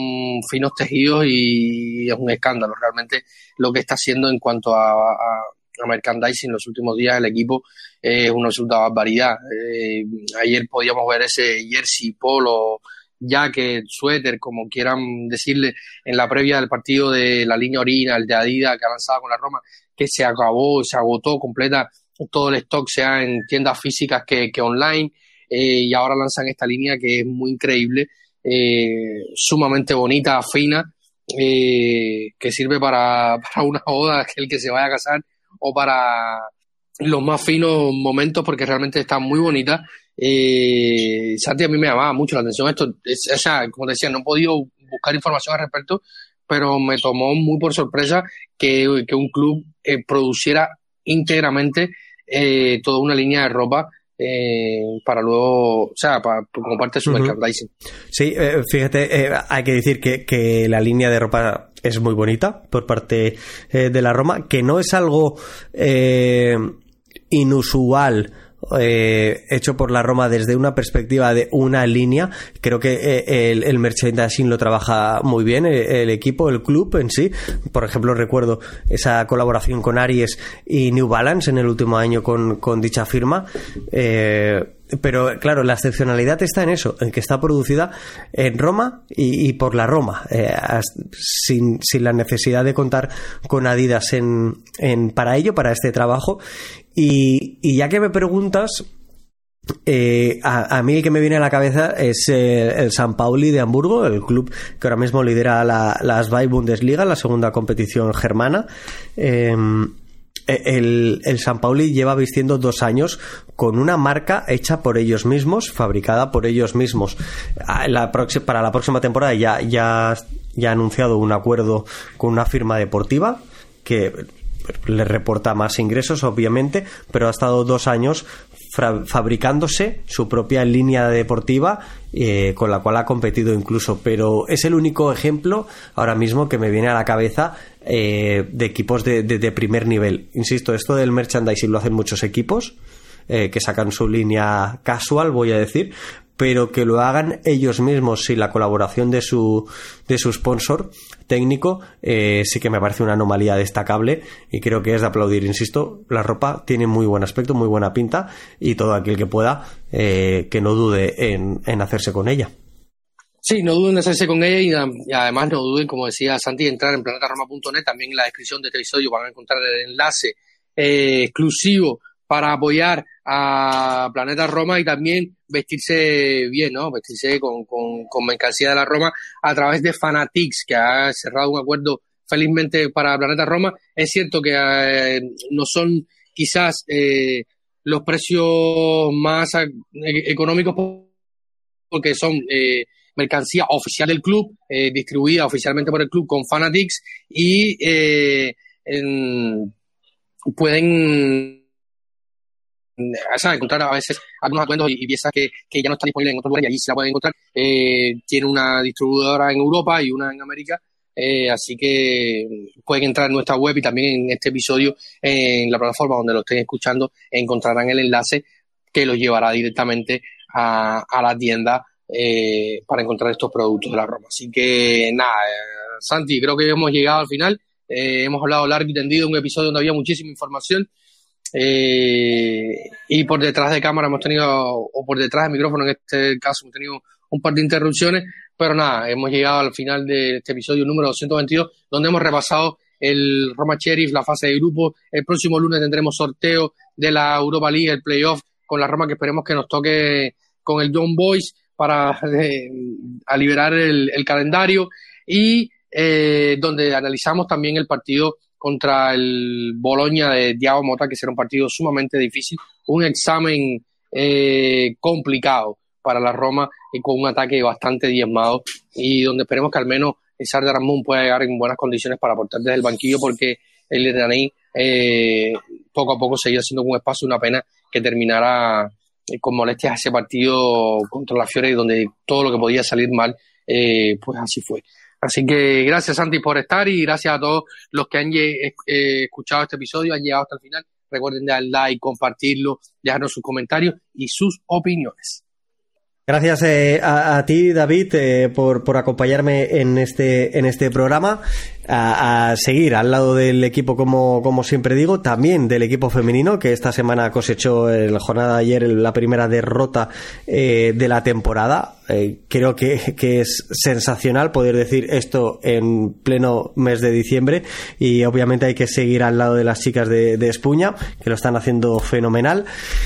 finos tejidos y es un escándalo realmente lo que está haciendo en cuanto a, a, en los últimos días el equipo es una absoluta barbaridad. Eh, ayer podíamos ver ese jersey, polo, jacket, suéter, como quieran decirle, en la previa del partido de la línea Orina, el de Adidas que avanzaba con la Roma, que se acabó, se agotó completa todo el stock sea en tiendas físicas que, online eh, y ahora lanzan esta línea que es muy increíble, eh, sumamente bonita, fina, eh, que sirve para, <laughs> para una boda, el que se vaya a casar o para los más finos momentos porque realmente está muy bonita. Santi a mí me llamaba mucho la atención esto, o sea, como te decía, no he podido buscar información al respecto, pero me tomó muy por sorpresa que, que un club produciera íntegramente eh, toda una línea de ropa eh, para luego, o sea, para, como parte de su merchandising. Sí, eh, fíjate, hay que decir que, que, la línea de ropa es muy bonita por parte de la Roma, que no es algo inusual eh, hecho por la Roma desde una perspectiva de una línea. Creo que eh, el, el, merchandising lo trabaja muy bien eh, el, equipo, el club en sí. Por ejemplo, recuerdo esa colaboración con Aries y New Balance en el último año con, con dicha firma. pero claro, la excepcionalidad está en eso, en que está producida en Roma y, por la Roma, sin, sin, la necesidad de contar con Adidas en, en, para ello, para este trabajo. Y, ya que me preguntas, eh, a, mí el que me viene a la cabeza es el San Pauli de Hamburgo, el club que ahora mismo lidera la, la Bundesliga, la segunda competición germana. Em, e, el, San Pauli lleva vistiendo dos años con una marca hecha por ellos mismos, fabricada por ellos mismos. para la próxima temporada ya, ya, ya ha anunciado un acuerdo con una firma deportiva que le reporta más ingresos, obviamente, pero ha estado dos años fabricándose su propia línea deportiva eh, con la cual ha competido incluso, pero es el único ejemplo ahora mismo que me viene a la cabeza eh, de equipos de, primer nivel. Insisto, esto del merchandising lo hacen muchos equipos eh, que sacan su línea casual, voy a decir, pero que lo hagan ellos mismos sin la colaboración de su, de su sponsor técnico, eh, sí que me parece una anomalía destacable y creo que es de aplaudir. Insisto, la ropa tiene muy buen aspecto, muy buena pinta y todo aquel que pueda, eh, que no dude en, en hacerse con ella. Sí, no duden en hacerse con ella y, además no duden, como decía Santi, entrar en planetaroma.net. También en la descripción de este episodio van a encontrar el enlace eh, exclusivo para apoyar a Planeta Roma y también vestirse bien, ¿no? Vestirse con, con, mercancía de la Roma a través de Fanatics, que ha cerrado un acuerdo felizmente para Planeta Roma. Es cierto que eh, no son quizás eh, los precios más e, económicos porque son eh, mercancía oficial del club, distribuida oficialmente por el club con Fanatics y pueden encontrar a veces algunos atuendos y, piezas que, ya no están disponibles en otros lugares y allí se la pueden encontrar. Eh, tiene una distribuidora en Europa y una en América, eh, así que pueden entrar en nuestra web y también en este episodio en la plataforma donde lo estén escuchando encontrarán el enlace que los llevará directamente a, la tienda eh, para encontrar estos productos de la Roma. Así que nada, Santi, creo que hemos llegado al final. hemos hablado largo y tendido, un episodio donde había muchísima información. Eh, y por detrás de cámara hemos tenido, o por detrás del micrófono en este caso, hemos tenido un par de interrupciones, pero nada, hemos llegado al final de este episodio número 222, donde hemos repasado el Roma Sheriff, la fase de grupo. El próximo lunes tendremos sorteo de la Europa League, el playoff con la Roma, que esperemos que nos toque con el John Boys para <laughs> a liberar el, calendario y eh, donde analizamos también el partido contra el Boloña de Diao Mota, que será un partido sumamente difícil, un examen eh, complicado para la Roma y con un ataque bastante diezmado y donde esperemos que al menos Sardar Ramón pueda llegar en buenas condiciones para aportar desde el banquillo porque el iraní eh, poco a poco seguía siendo un espacio una pena que terminara eh, con molestias ese partido contra la Fiore donde todo lo que podía salir mal pues así fue. Así que gracias Santi por estar y gracias a todos los que han eh, escuchado este episodio, han llegado hasta el final. Recuerden dar like, compartirlo, dejarnos sus comentarios y sus opiniones. Gracias eh, a, ti, David, eh, por, por acompañarme en este, en este programa a, seguir al lado del equipo, como, como siempre digo, también del equipo femenino, que esta semana cosechó en la jornada de ayer la primera derrota eh, de la temporada. Eh, creo que, que, es sensacional poder decir esto en pleno mes de diciembre y obviamente hay que seguir al lado de las chicas de, de Espuña, que lo están haciendo fenomenal,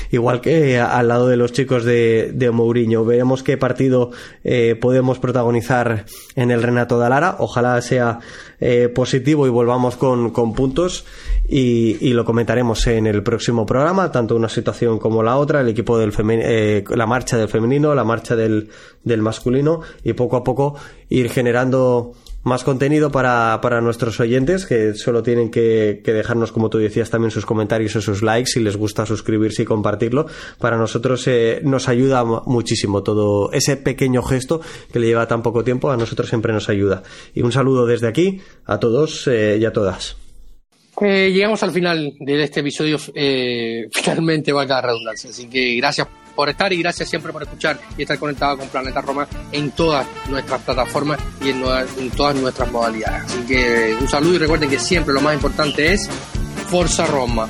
igual que al lado de los chicos de, de Mourinho. Veremos qué partido eh, podemos protagonizar en el Renato de Alara. Ojalá sea eh, positivo y volvamos con, con puntos y, y, lo comentaremos en el próximo programa, tanto una situación como la otra, el equipo del eh, la marcha del femenino, la marcha del, del masculino y poco a poco ir generando más contenido para, para nuestros oyentes que solo tienen que, que, dejarnos, como tú decías, también sus comentarios o sus likes si les gusta suscribirse y compartirlo. Para nosotros eh, nos ayuda muchísimo todo ese pequeño gesto que le lleva tan poco tiempo, a nosotros siempre nos ayuda. Y un saludo desde aquí a todos eh, y a todas. Eh, llegamos al final de este episodio, eh, <laughs> finalmente va a quedar redundancia, así que gracias por estar y gracias siempre por escuchar y estar conectado con Planeta Roma en todas nuestras plataformas y en, todas nuestras modalidades. Así que un saludo y recuerden que siempre lo más importante es Forza Roma.